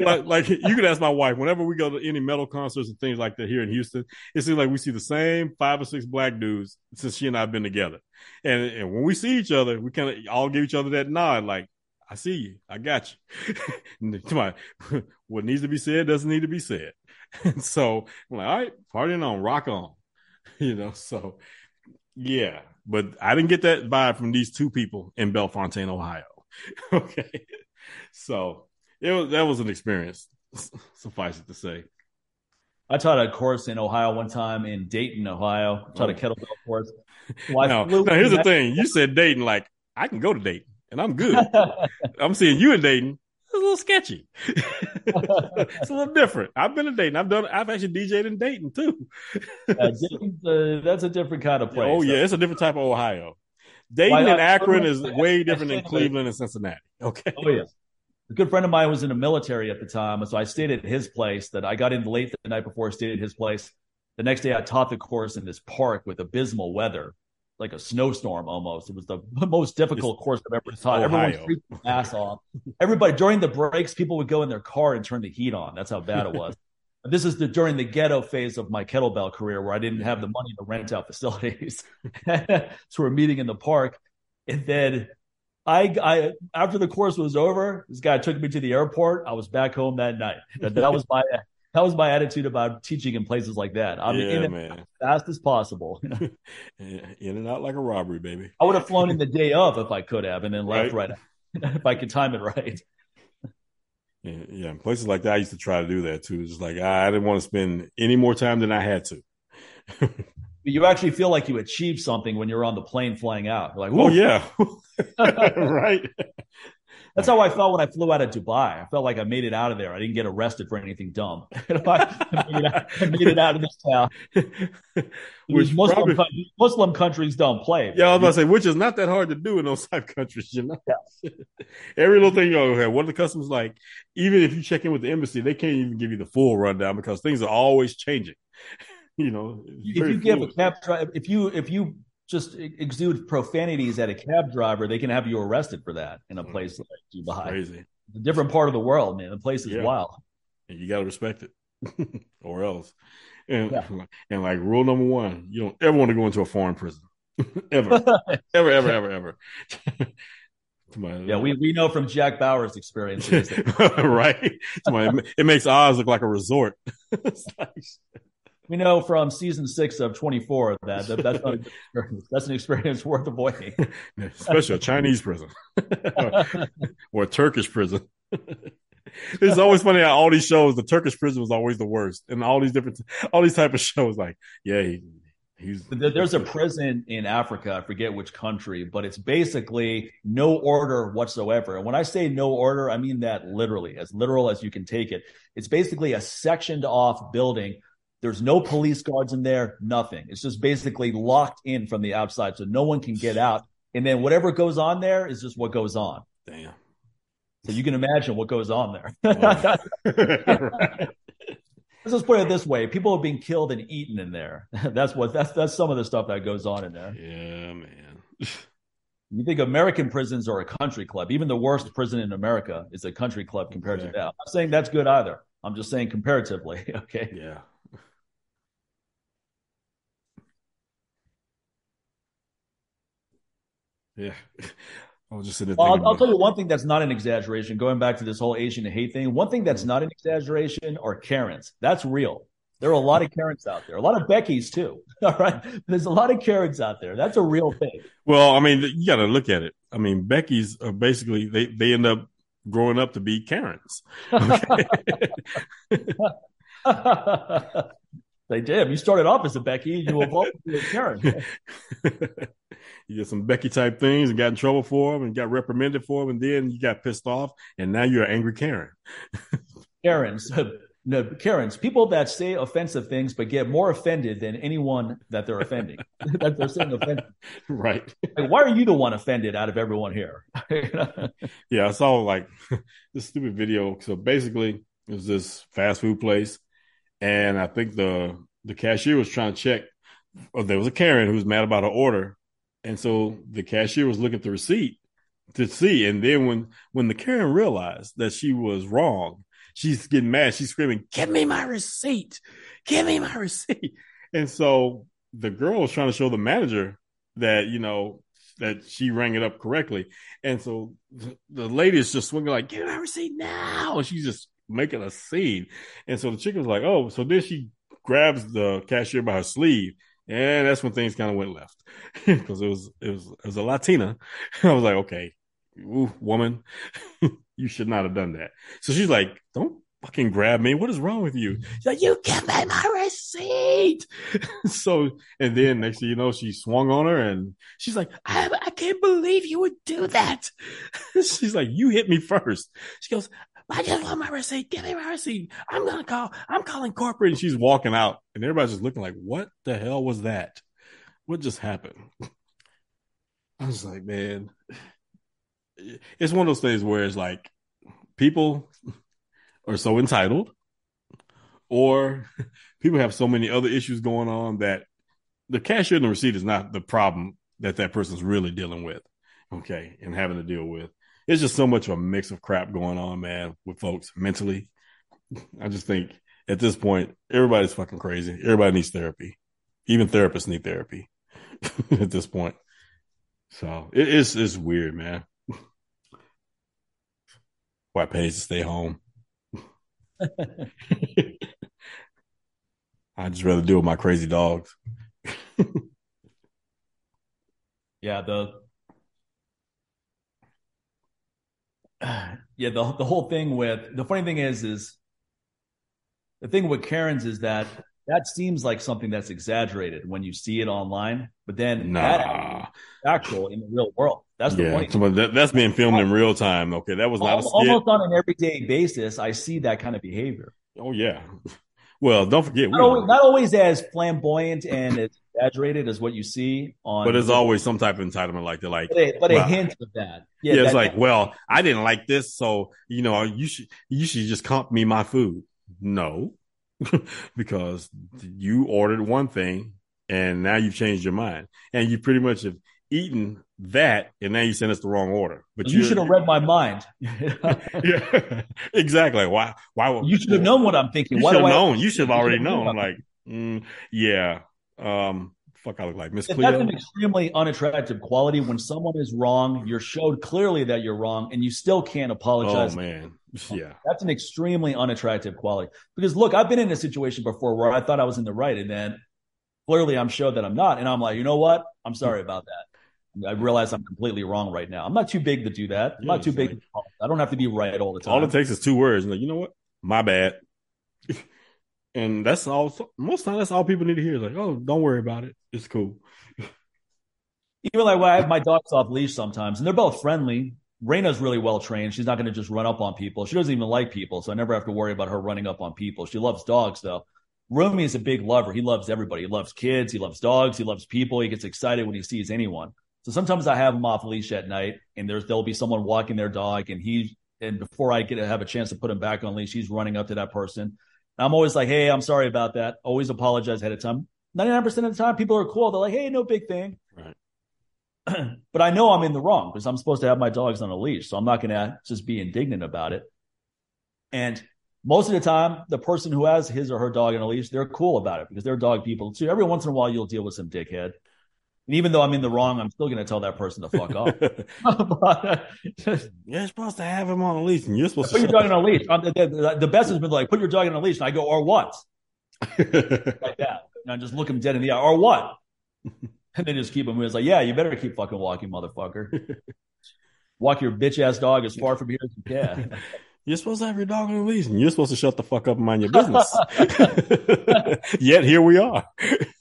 like, like you could ask my wife whenever we go to any metal concerts and things like that here in Houston, it seems like we see the same five or six black dudes since she and I have been together. And, and when we see each other, we kind of all give each other that nod, like, I see you. I got you. Come on. What needs to be said doesn't need to be said. And so I'm like, all right, partying on, rock on. You know, so yeah. But I didn't get that vibe from these two people in Bellefontaine, Ohio. okay. So it was that was an experience, suffice it to say. I taught a course in Ohio one time in Dayton, Ohio. I taught a Oh. kettlebell course. I Now, now here's the thing. You said Dayton, like, I can go to Dayton and I'm good. I'm seeing you in Dayton. It's a little sketchy. it's a little different. I've been to Dayton. I've done. I've actually DJed in Dayton too. Uh, uh, that's a different kind of place. oh yeah, it's a different type of Ohio. Dayton and? Akron is way different than Cleveland and Cincinnati. Okay. Oh yeah. A good friend of mine was in the military at the time, so I stayed at his place. That I got in late the night before, stayed at his place. The next day, I taught the course in this park with abysmal weather, like a snowstorm almost. It was the most difficult course I've ever taught. Everyone Ohio. freaked ass off. Everybody during the breaks, people would go in their car and turn the heat on. That's how bad it was. This is the during the ghetto phase of my kettlebell career where I didn't have the money to rent out facilities. so we're meeting in the park. And then I, I, after the course was over, this guy took me to the airport. I was back home that night. That, that was my, that was my attitude about teaching in places like that. I'm yeah, in man. as fast as possible. In and out like a robbery, baby. I would have flown in the day of if I could have, and then left Right. right, if I could time it right. Yeah, yeah, places like that, I used to try to do that too. It's just like I didn't want to spend any more time than I had to. But you actually feel like you achieved something when you're on the plane flying out. You're like, oh yeah, right. That's how I felt when I flew out of Dubai. I felt like I made it out of there. I didn't get arrested for anything dumb. I, made it out, I made it out of this town. Which Muslim, probably- coun- Muslim countries don't play. Yeah, I was about to say, which is not that hard to do in those type countries, you know. Every little thing you know, okay, what are the customs like? Even if you check in with the embassy, they can't even give you the full rundown because things are always changing. You know, if you give a fluid. cab driver, if you if you just exude profanities at a cab driver, they can have you arrested for that in a mm. place like Dubai. crazy, It's a different part of the world, man. The place is Yeah. wild. and you got to respect it, or else. And Yeah. and like rule number one, you don't ever want to go into a foreign prison, ever, ever, ever, ever, ever. Yeah, we, we know from Jack Bauer's experiences. right? Somebody- it makes Oz look like a resort. Like- we know from season six of 24 that, that that's not a. That's an experience worth avoiding. especially a Chinese prison or, or a Turkish prison. it's always funny how all these shows, the Turkish prison was always the worst, and all these different, all these type of shows, like yeah, he, he's There's a prison in Africa, I forget which country, but it's basically no order whatsoever. And when I say no order, I mean that literally, as literal as you can take it. It's basically a sectioned off building. There's no police guards in there, nothing. It's just basically locked in from the outside, so no one can get out. And then whatever goes on there is just what goes on. damn. So you can imagine what goes on there. Right. Let's just put it this way: people are being killed and eaten in there. That's what that's that's some of the stuff that goes on in there. Yeah, man. You think American prisons are a country club. Even the worst prison in America is a country club compared Exactly. to that. I'm not saying that's good either. I'm just saying comparatively. Okay. Yeah. Yeah. I was just sitting there Well, I'll, I'll tell you one thing that's not an exaggeration. Going back to this whole Asian hate thing, one thing that's mm-hmm. not an exaggeration are Karens. That's real. There are a lot of Karens out there. A lot of Beckys too. All right. There's a lot of Karens out there. That's a real thing. Well, I mean, you got to look at it. I mean, Becky's are basically they they end up growing up to be Karens. Okay? They did. You started off as a Becky, you evolved to a Karen. you did some Becky type things and got in trouble for them and got reprimanded for them, and then you got pissed off, and now you're an angry Karen. Karens. no Karens, people that say offensive things but get more offended than anyone that they're offending. that they're saying offended. Right. Like, why are you the one offended out of everyone here? yeah, I saw like this stupid video. So basically, it was this fast food place, and I think the the cashier was trying to check. Or there was a Karen who was mad about her order, and so the cashier was looking at the receipt to see. And then when when the Karen realized that she was wrong, she's getting mad. She's screaming, "Give me my receipt! Give me my receipt!" And so the girl was trying to show the manager that you know that she rang it up correctly. And so the lady is just swinging like, "Give me my receipt now!" And she's just making a scene. And so the chick was like, "Oh!" So then she grabs the cashier by her sleeve and that's when things kind of went left because it was it was it was a Latina. I was like, okay, ooh, woman, you should not have done that. So she's like, don't fucking grab me. What is wrong with you? She's like, you give me my receipt. so, and then next thing you know, she swung on her and she's like, I, I can't believe you would do that. she's like, you hit me first. She goes, I just want my receipt. Give me my receipt. I'm gonna call. I'm calling corporate. And she's walking out, and everybody's just looking like, "What the hell was that? What just happened?" I was like, man, it's one of those things where it's like people are so entitled, or people have so many other issues going on that the cashier and the receipt is not the problem that that person's really dealing with. Okay, and having to deal with it's just so much of a mix of crap going on, man, with folks mentally. I just think at this point, everybody's fucking crazy. Everybody needs therapy. Even therapists need therapy at this point. So it is it's weird, man. Why pays to stay home? I just rather deal with my crazy dogs. yeah, the yeah, the the whole thing with the funny thing is is the thing with Karens is that that seems like something that's exaggerated when you see it online, but then nah. actual in the real world. That's the yeah, point. That, that's being filmed in real time. Okay, that was not almost, almost on an everyday basis. I see that kind of behavior. Oh yeah. Well, don't forget, not, always, not always, as flamboyant and as exaggerated as what you see on. But there's always some type of entitlement like they're like, but a, but a hint of that. Yeah, yeah that, it's like, well, I didn't like this, so you know, you should you should just comp me my food. No, because you ordered one thing and now you've changed your mind, and you pretty much have eaten that, and now you sent us the wrong order. But you should have read my mind. yeah, exactly. Why? Why? You should have known what I'm thinking. You should have known. You should have already known. Like, mm, yeah. Um, fuck, I look like Miss Cleo. That's an extremely unattractive quality. When someone is wrong, you're showed clearly that you're wrong, and you still can't apologize. Oh man, yeah, that's an extremely unattractive quality. Because look, I've been in a situation before where I thought I was in the right, and then clearly I'm showed that I'm not, and I'm like, you know what? I'm sorry about that. I realize I'm completely wrong right now. I'm not too big to do that. I'm yeah, not too big. Like, I don't have to be right all the time. All it takes is two words. Like, you know what? My bad. And that's all. Most time, that's all people need to hear. Like, oh, don't worry about it. It's cool. Even like when I have my dogs off leash sometimes, and they're both friendly. Raina's really well trained. She's not going to just run up on people. She doesn't even like people, so I never have to worry about her running up on people. She loves dogs though. Rumi is a big lover. He loves everybody. He loves kids. He loves dogs. He loves people. He gets excited when he sees anyone. So sometimes I have him off leash at night, and there's there'll be someone walking their dog, and he and before I get to have a chance to put him back on leash, he's running up to that person. I'm always like, "Hey, I'm sorry about that." Always apologize ahead of time. 99% of the time, people are cool. They're like, "Hey, no big thing." Right. but I know I'm in the wrong because I'm supposed to have my dogs on a leash, so I'm not going to just be indignant about it. And most of the time, the person who has his or her dog on a leash, they're cool about it because they're dog people too. Every once in a while, you'll deal with some dickhead and even though I'm in the wrong, I'm still going to tell that person to fuck off. you're supposed to have him on a leash, and you're supposed put to put your dog on a leash. The, the, best has been like, put your dog on a leash, and I go, or what? like that. And I just look him dead in the eye, or what? And then just keep him. It's like, yeah, you better keep fucking walking, motherfucker. Walk your bitch ass dog as far from here as you can. You're supposed to have your dog on a leash, and you're supposed to shut the fuck up and mind your business. Yet here we are.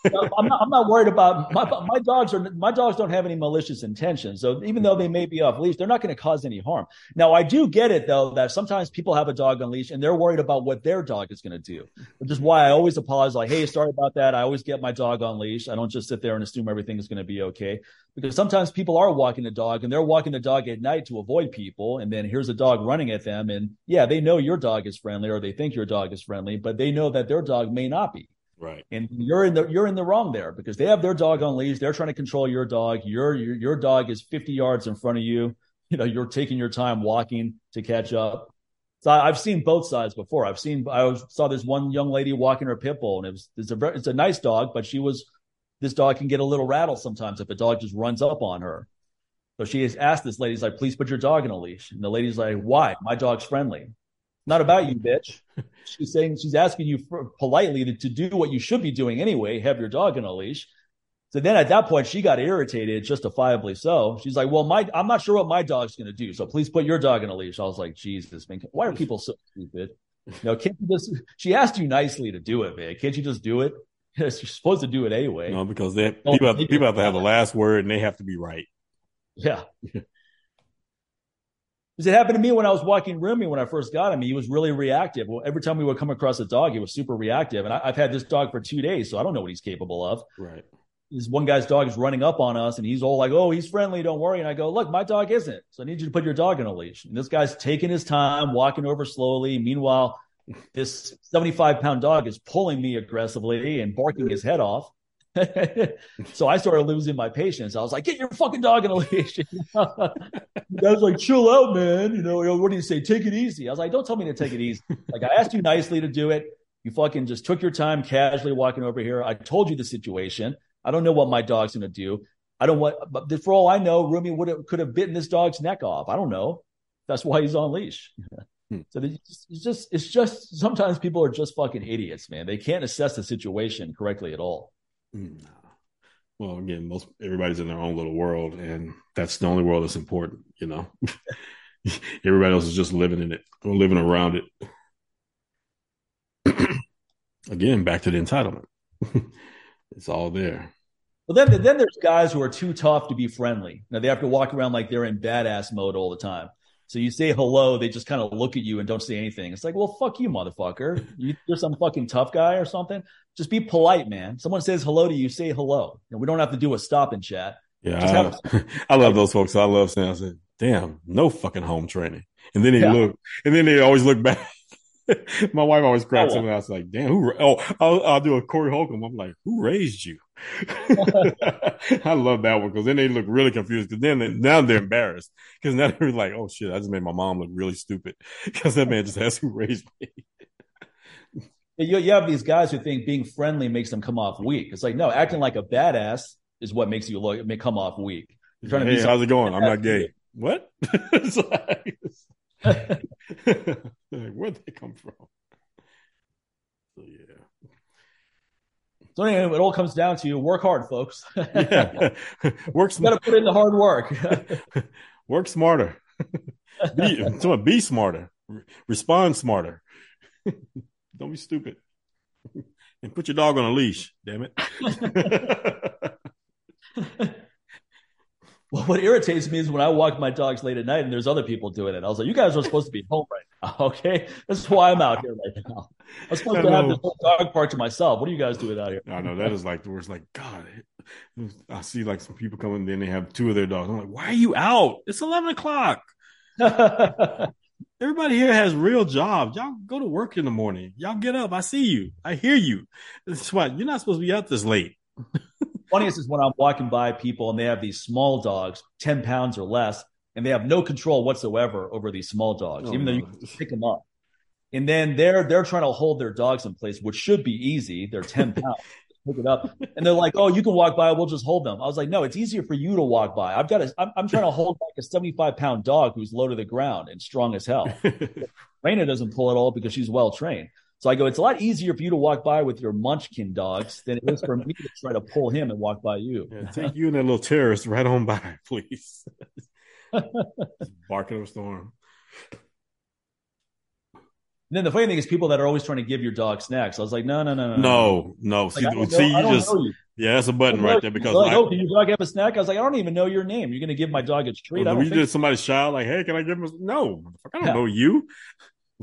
I'm not, I'm not worried about my my dogs are my dogs don't have any malicious intentions. So even though they may be off leash, they're not going to cause any harm. Now I do get it though that sometimes people have a dog on leash and they're worried about what their dog is going to do, which is why I always apologize. Like, hey, sorry about that. I always get my dog on leash. I don't just sit there and assume everything is going to be okay because sometimes people are walking the dog and they're walking the dog at night to avoid people, and then here's a dog running at them, and yeah, they know your dog is friendly or they think your dog is friendly, but they know that their dog may not be. Right. And you're in the you're in the wrong there because they have their dog on leash. They're trying to control your dog. Your your, your dog is 50 yards in front of you. You know, you're taking your time walking to catch up. So I, have seen both sides before. I've seen I saw this one young lady walking her pit bull, and it was it's a it's a nice dog, but she was this dog can get a little rattled sometimes if a dog just runs up on her. So she has asked this lady, like, please put your dog in a leash. And the lady's like, why? My dog's friendly. Not about you, bitch. She's saying she's asking you for, politely to, to do what you should be doing anyway, have your dog in a leash. So then at that point, she got irritated, justifiably so. She's like, "Well, my I'm not sure what my dog's going to do, so please put your dog in a leash." I was like, "Jesus, man, why are people so stupid?" You know, can't you just? She asked you nicely to do it, man. Can't you just do it? You're supposed to do it anyway. No, because they people have, people have to have the last word, and they have to be right. Yeah. Because it happened to me when I was walking Rumi when I first got him. He was really reactive. Well, every time we would come across a dog, he was super reactive. And I, have had this dog for two days, so I don't know what he's capable of. Right. This one guy's dog is running up on us, and he's all like, "Oh, he's friendly, don't worry." And I go, "Look, my dog isn't, so I need you to put your dog in a leash." And this guy's taking his time, walking over slowly. Meanwhile, this 75 pound dog is pulling me aggressively and barking his head off. so I started losing my patience. I was like, "Get your fucking dog in a leash." I was like, "Chill out, man." You know, what do you say? Take it easy. I was like, "Don't tell me to take it easy." Like I asked you nicely to do it. You fucking just took your time, casually walking over here. I told you the situation. I don't know what my dog's gonna do. I don't want, but for all I know, Rumi would have could have bitten this dog's neck off. I don't know. That's why he's on leash. So it's just it's just sometimes people are just fucking idiots, man. They can't assess the situation correctly at all. Hmm. Well, again, most everybody's in their own little world, and that's the only world that's important. You know, everybody else is just living in it or living around it. again, back to the entitlement. it's all there. Well, then then there's guys who are too tough to be friendly. Now they have to walk around like they're in badass mode all the time. So you say hello, they just kind of look at you and don't say anything. It's like, well, fuck you, motherfucker. You, are some fucking tough guy or something. Just be polite, man. Someone says hello to you, say hello. And we don't have to do a stop and chat. Yeah, I, I, love those folks. I love saying, I said, damn, no fucking home training. And then they yeah. look, and then they always look back. My wife always cracks oh. I was like, damn, who? Oh, I'll, I'll do a Corey Holcomb. I'm like, who raised you? I love that one because then they look really confused. Because then they, now they're embarrassed because now they're like, "Oh shit, I just made my mom look really stupid because that man just has who raised me." you, you have these guys who think being friendly makes them come off weak. It's like no, acting like a badass is what makes you look may come off weak. You're trying hey, to be how's it going? I'm not gay. What? It's like, where'd they come from? So yeah. So anyway, it all comes down to you work hard, folks. yeah. Work smart. Got to put in the hard work. work smarter. Be, be smarter. Respond smarter. Don't be stupid. And put your dog on a leash. Damn it. Well, what irritates me is when I walk my dogs late at night and there's other people doing it. I was like, you guys are supposed to be home right now, okay? That's why I'm out here right now. I'm supposed I to know. have this whole dog park to myself. What are you guys doing out here? I know that is like the worst. Like, God, I see like some people coming, then they have two of their dogs. I'm like, why are you out? It's 11 o'clock. Everybody here has real jobs. Y'all go to work in the morning. Y'all get up. I see you. I hear you. That's why you're not supposed to be out this late. Funniest is when I'm walking by people and they have these small dogs, 10 pounds or less, and they have no control whatsoever over these small dogs, oh, even though you can pick them up. And then they're they're trying to hold their dogs in place, which should be easy. They're 10 pounds. pick it up. And they're like, oh, you can walk by. We'll just hold them. I was like, no, it's easier for you to walk by. I've got a, I'm, I'm trying to hold like a 75 pound dog who's low to the ground and strong as hell. Raina doesn't pull at all because she's well trained. So I go, it's a lot easier for you to walk by with your munchkin dogs than it is for me to try to pull him and walk by you. Yeah, take you and that little terrorist right on by, please. barking up a storm. And then the funny thing is, people that are always trying to give your dog snacks. I was like, no, no, no, no, no, no. See, Like, I see, know- I you just you. yeah, that's a button right there because like, I, oh, can your dog have a snack? I was like, I don't even know your name. You're going to give my dog a treat? I when don't you did somebody's child, like, hey, can I give him? A, no, I don't Yeah. know you.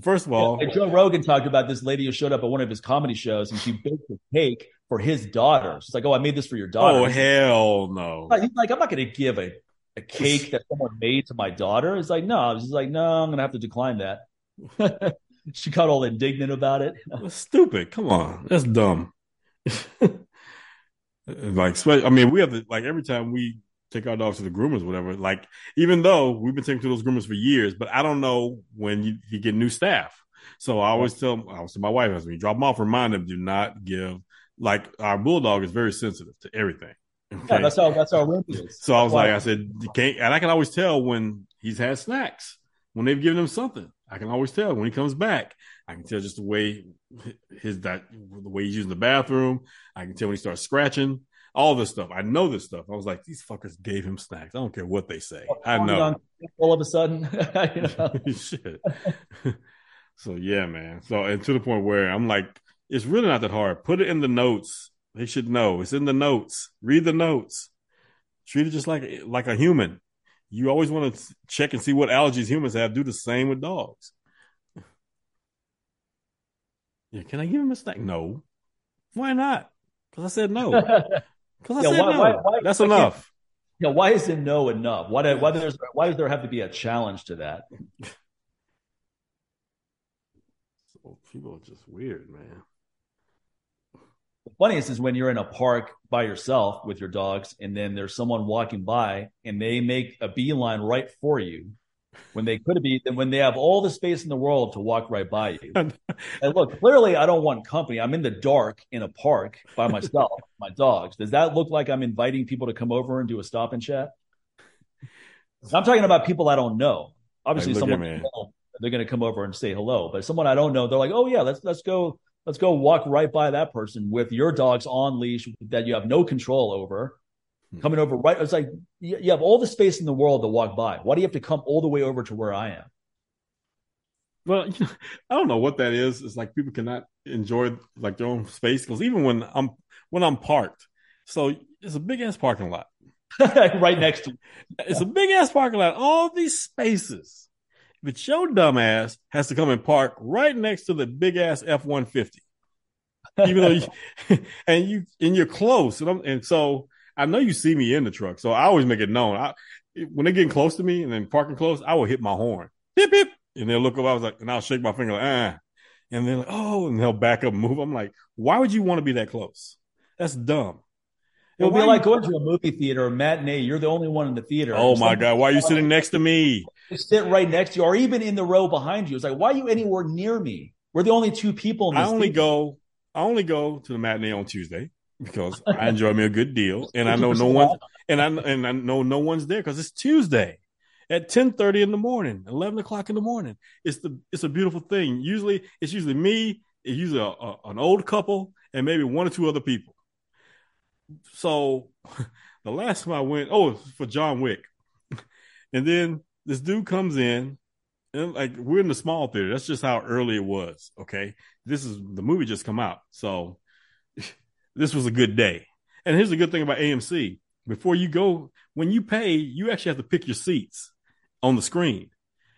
First of all, Like Joe Rogan talked about this lady who showed up at one of his comedy shows and she baked a cake for his daughter. She's like, "Oh, I made this for your daughter." oh He's hell no. like, he's like, "I'm not going to give a, a cake that someone made to my daughter." It's like, no. She's like, "No, I'm going to have to decline that." she got all indignant about it. That's stupid. Come on, that's dumb. like, I mean, we have to like every time we take our dogs to the groomers, whatever. Like, even though we've been taking to those groomers for years, but I don't know when you, you get new staff. So I always tell, I always tell my wife, when you drop them off, remind them, do not give. Like, our bulldog is very sensitive to everything. Yeah, that's how that's how is. So I was That's why- like, I said, you can't, and I can always tell when he's had snacks, when they've given him something. I can always tell when he comes back. I can tell just the way his that the way he's using the bathroom. I can tell when he starts scratching. All this stuff. I know this stuff. I was like, these fuckers gave him snacks. I don't care what they say. I know. All of a sudden, you know? Shit. so yeah, man. So and to the point where I'm like, it's really not that hard. Put it in the notes. They should know. It's in the notes. Read the notes. Treat it just like like a human. You always want to check and see what allergies humans have. Do the same with dogs. Yeah, can I give him a snack? No. Why not? Because I said no. Because Yeah, why- no. why- why- That's enough. Yeah, why is it no enough? Why, do- why, there's, why does there have to be a challenge to that? So people are just weird, man. The funniest is when you're in a park by yourself with your dogs, and then there's someone walking by, and they make a beeline right for you when they could be, when they have all the space in the world to walk right by you. And look, clearly, I don't want company. I'm in the dark in a park by myself, my dogs. Does that look like I'm inviting people to come over and do a stop and chat? I'm talking about people I don't know. Obviously, Like, someone they're going to come over and say hello, but someone I don't know, they're like, "Oh yeah, let's let's go let's go walk right by that person with your dogs on leash that you have no control over." Hmm. Coming over right, it's like you, you have all the space in the world to walk by. Why do you have to come all the way over to where I am? Well, you know, I don't know what that is. It's like people cannot enjoy like their own space because even when I'm when I'm parked, so it's a big ass parking lot. right next to It's a big ass parking lot. All these spaces. But your dumb ass has to come and park right next to the big ass F one fifty. Even though you and you and you're close. And, I'm, and so I know you see me in the truck. So I always make it known. I when they're getting close to me and then parking close, I will hit my horn. Hip hip. And they'll look up, I was like, and I'll shake my finger like, ah. And then like, oh, and they'll back up and move. I'm like, why would you want to be that close? That's dumb. It would be like going to a movie theater or matinee. You're the only one in the theater. Oh my God, why are you sitting next to me? Sit right next to you, or even in the row behind you. It's like, why are you anywhere near me? We're the only two people in I only theater. go I only go to the matinee on Tuesday because I enjoy me a good deal, and I know no one, and I and I know no one's there because it's Tuesday at ten thirty in the morning, eleven o'clock in the morning. It's the it's a beautiful thing. Usually, it's usually me, it's usually a, a, an old couple, and maybe one or two other people. So, the last time I went, oh, for John Wick, and then this dude comes in, and like we're in the small theater. That's just how early it was. Okay, this is the movie just come out, so this was a good day. And here's the good thing about AMC: before you go, when you pay, you actually have to pick your seats on the screen,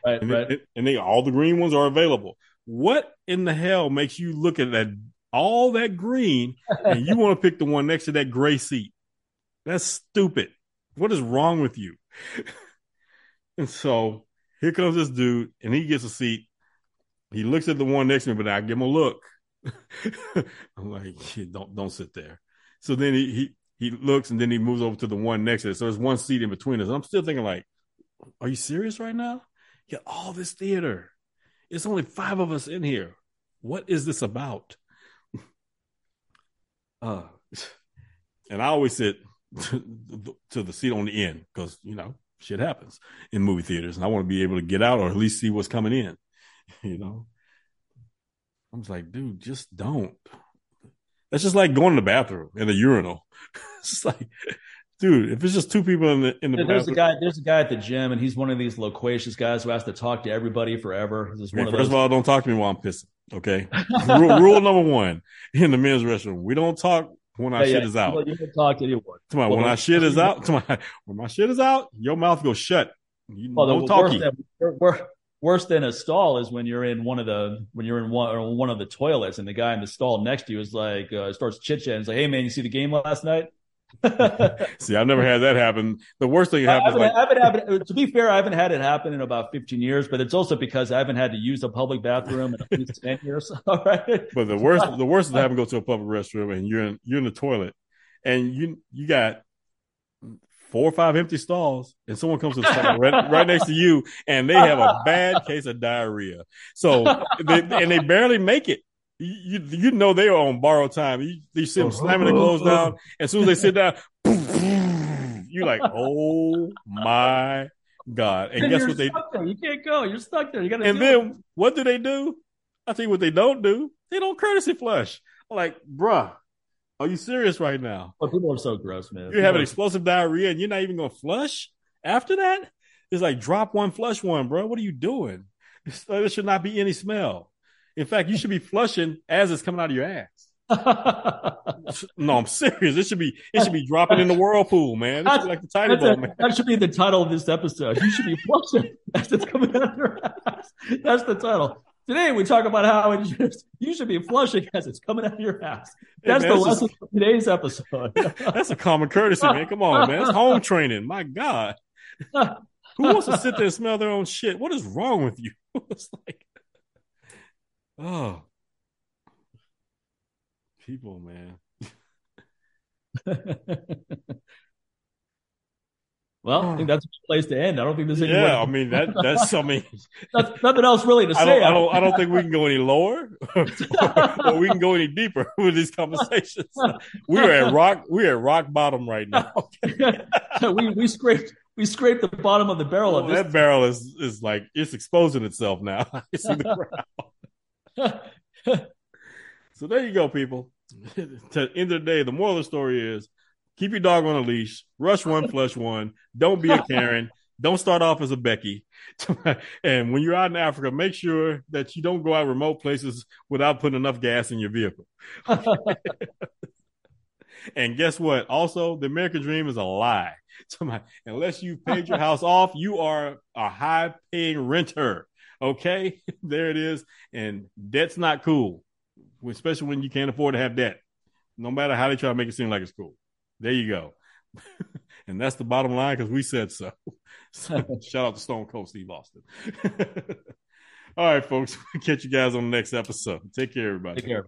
Right, and, right. they, and they all the green ones are available. What in the hell makes you look at that all that green and you want to pick the one next to that gray seat? That's stupid. What is wrong with you? and so here comes this dude, and he gets a seat. He looks at the one next to me, but I give him a look. I'm like, "Yeah, don't don't sit there. So then he, he he looks, and then he moves over to the one next to it. So there's one seat in between us. I'm still thinking, like, are you serious right now? Yeah, all this theater. It's only five of us in here. What is this about? Uh, and I always sit to, to the seat on the end because you know shit happens in movie theaters, and I want to be able to get out or at least see what's coming in. You know, I was like, dude, just don't. That's just like going to the bathroom in a urinal. it's like, dude. If it's just two people in the in the there's a guy there's a guy at the gym, and he's one of these loquacious guys who has to talk to everybody forever. This of first of all, don't talk to me while I'm pissing. Okay, rule, rule, number one in the men's restroom: we don't talk when our yeah, shit yeah. is out. You can talk to anyone. To my, well, when our shit is out, to my, when my shit is out, your mouth goes shut. You well, don't talk. Worse, worse than a stall is when you're in one of the when you're in one one of the toilets and the guy in the stall next to you is like uh, starts chit chatting. It's like, hey man, you see the game last night? See, I've never had that happen. The worst thing happens. I haven't, like, I haven't had, to be fair, I haven't had it happen in about 15 years, but it's also because I haven't had to use a public bathroom in at least 10 years. All right. But the worst, the worst is having to go to a public restroom and you're in, you're in the toilet and you, you got four or five empty stalls and someone comes to the stall right, right, next to you and they have a bad case of diarrhea. So, they, and they barely make it you you know they are on borrowed time. You, you see them slamming the clothes down. As soon as they sit down, you're like, oh my god! And, and guess what they? There. You can't go. You're stuck there. You gotta And then it. what do they do? I tell you what they don't do. They don't courtesy flush. Like, bruh, are you serious right now? Well, people are so gross, man. You have having explosive diarrhea and you're not even gonna flush after that. It's like drop one, flush one, bro. What are you doing? There should not be any smell. In fact, you should be flushing as it's coming out of your ass. no, I'm serious. It should be it should be dropping in the whirlpool, man. Be like the tiny boat, man. That should be the title of this episode. You should be flushing as it's coming out of your ass. That's the title. Today we talk about how it just, you should be flushing as it's coming out of your ass. That's hey, man, the lesson of today's episode. that's a common courtesy, man. Come on, man. It's home training. My God. Who wants to sit there and smell their own shit? What is wrong with you? it's like Oh, people, man. Well, I think that's a place to end. I don't think there's any. Yeah, I mean that. That's. I mean, that's nothing else really to say. I don't. I don't, I don't think we can go any lower, or, or, we can go any deeper with these conversations. We're at rock. We're at rock bottom right now. we we scraped we scraped the bottom of the barrel of this. That barrel is is like it's exposing itself now. I see the ground. so there you go, people. to end of the day, the moral of the story is keep your dog on a leash, rush one, flush one. Don't be a Karen. Don't start off as a Becky. and when you're out in Africa, make sure that you don't go out remote places without putting enough gas in your vehicle. and guess what? Also, the American dream is a lie. Unless you paid your house off, you are a high paying renter. Okay, there it is. And debt's not cool, especially when you can't afford to have debt. No matter how they try to make it seem like it's cool. There you go. and that's the bottom line because we said so. so. Shout out to Stone Cold Steve Austin. All right, folks. Catch you guys on the next episode. Take care, everybody. Take care.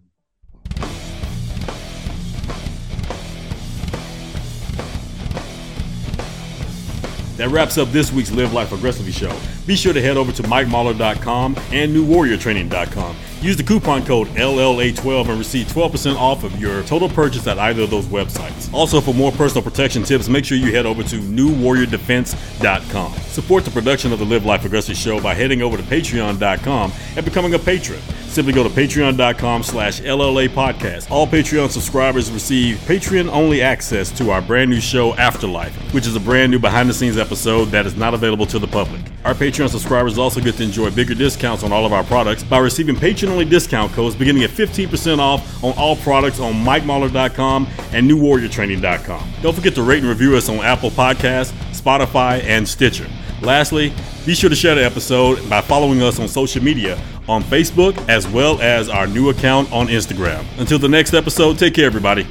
That wraps up this week's Live Life Aggressively show. Be sure to head over to MikeMahler.com and NewWarriorTraining.com. Use the coupon code LLA12 and receive 12% off of your total purchase at either of those websites. Also, for more personal protection tips, make sure you head over to NewWarriorDefense.com. Support the production of the Live Life Aggressive show by heading over to Patreon.com and becoming a patron. Simply go to patreon.com slash LLA podcast. All Patreon subscribers receive Patreon only access to our brand new show Afterlife, which is a brand new behind the scenes episode that is not available to the public. Our Patreon subscribers also get to enjoy bigger discounts on all of our products by receiving Patreon only discount codes beginning at 15% off on all products on MikeMahler.com and NewWarriorTraining.com. Don't forget to rate and review us on Apple Podcasts, Spotify, and Stitcher. Lastly, be sure to share the episode by following us on social media on Facebook as well as our new account on Instagram. Until the next episode, take care, everybody.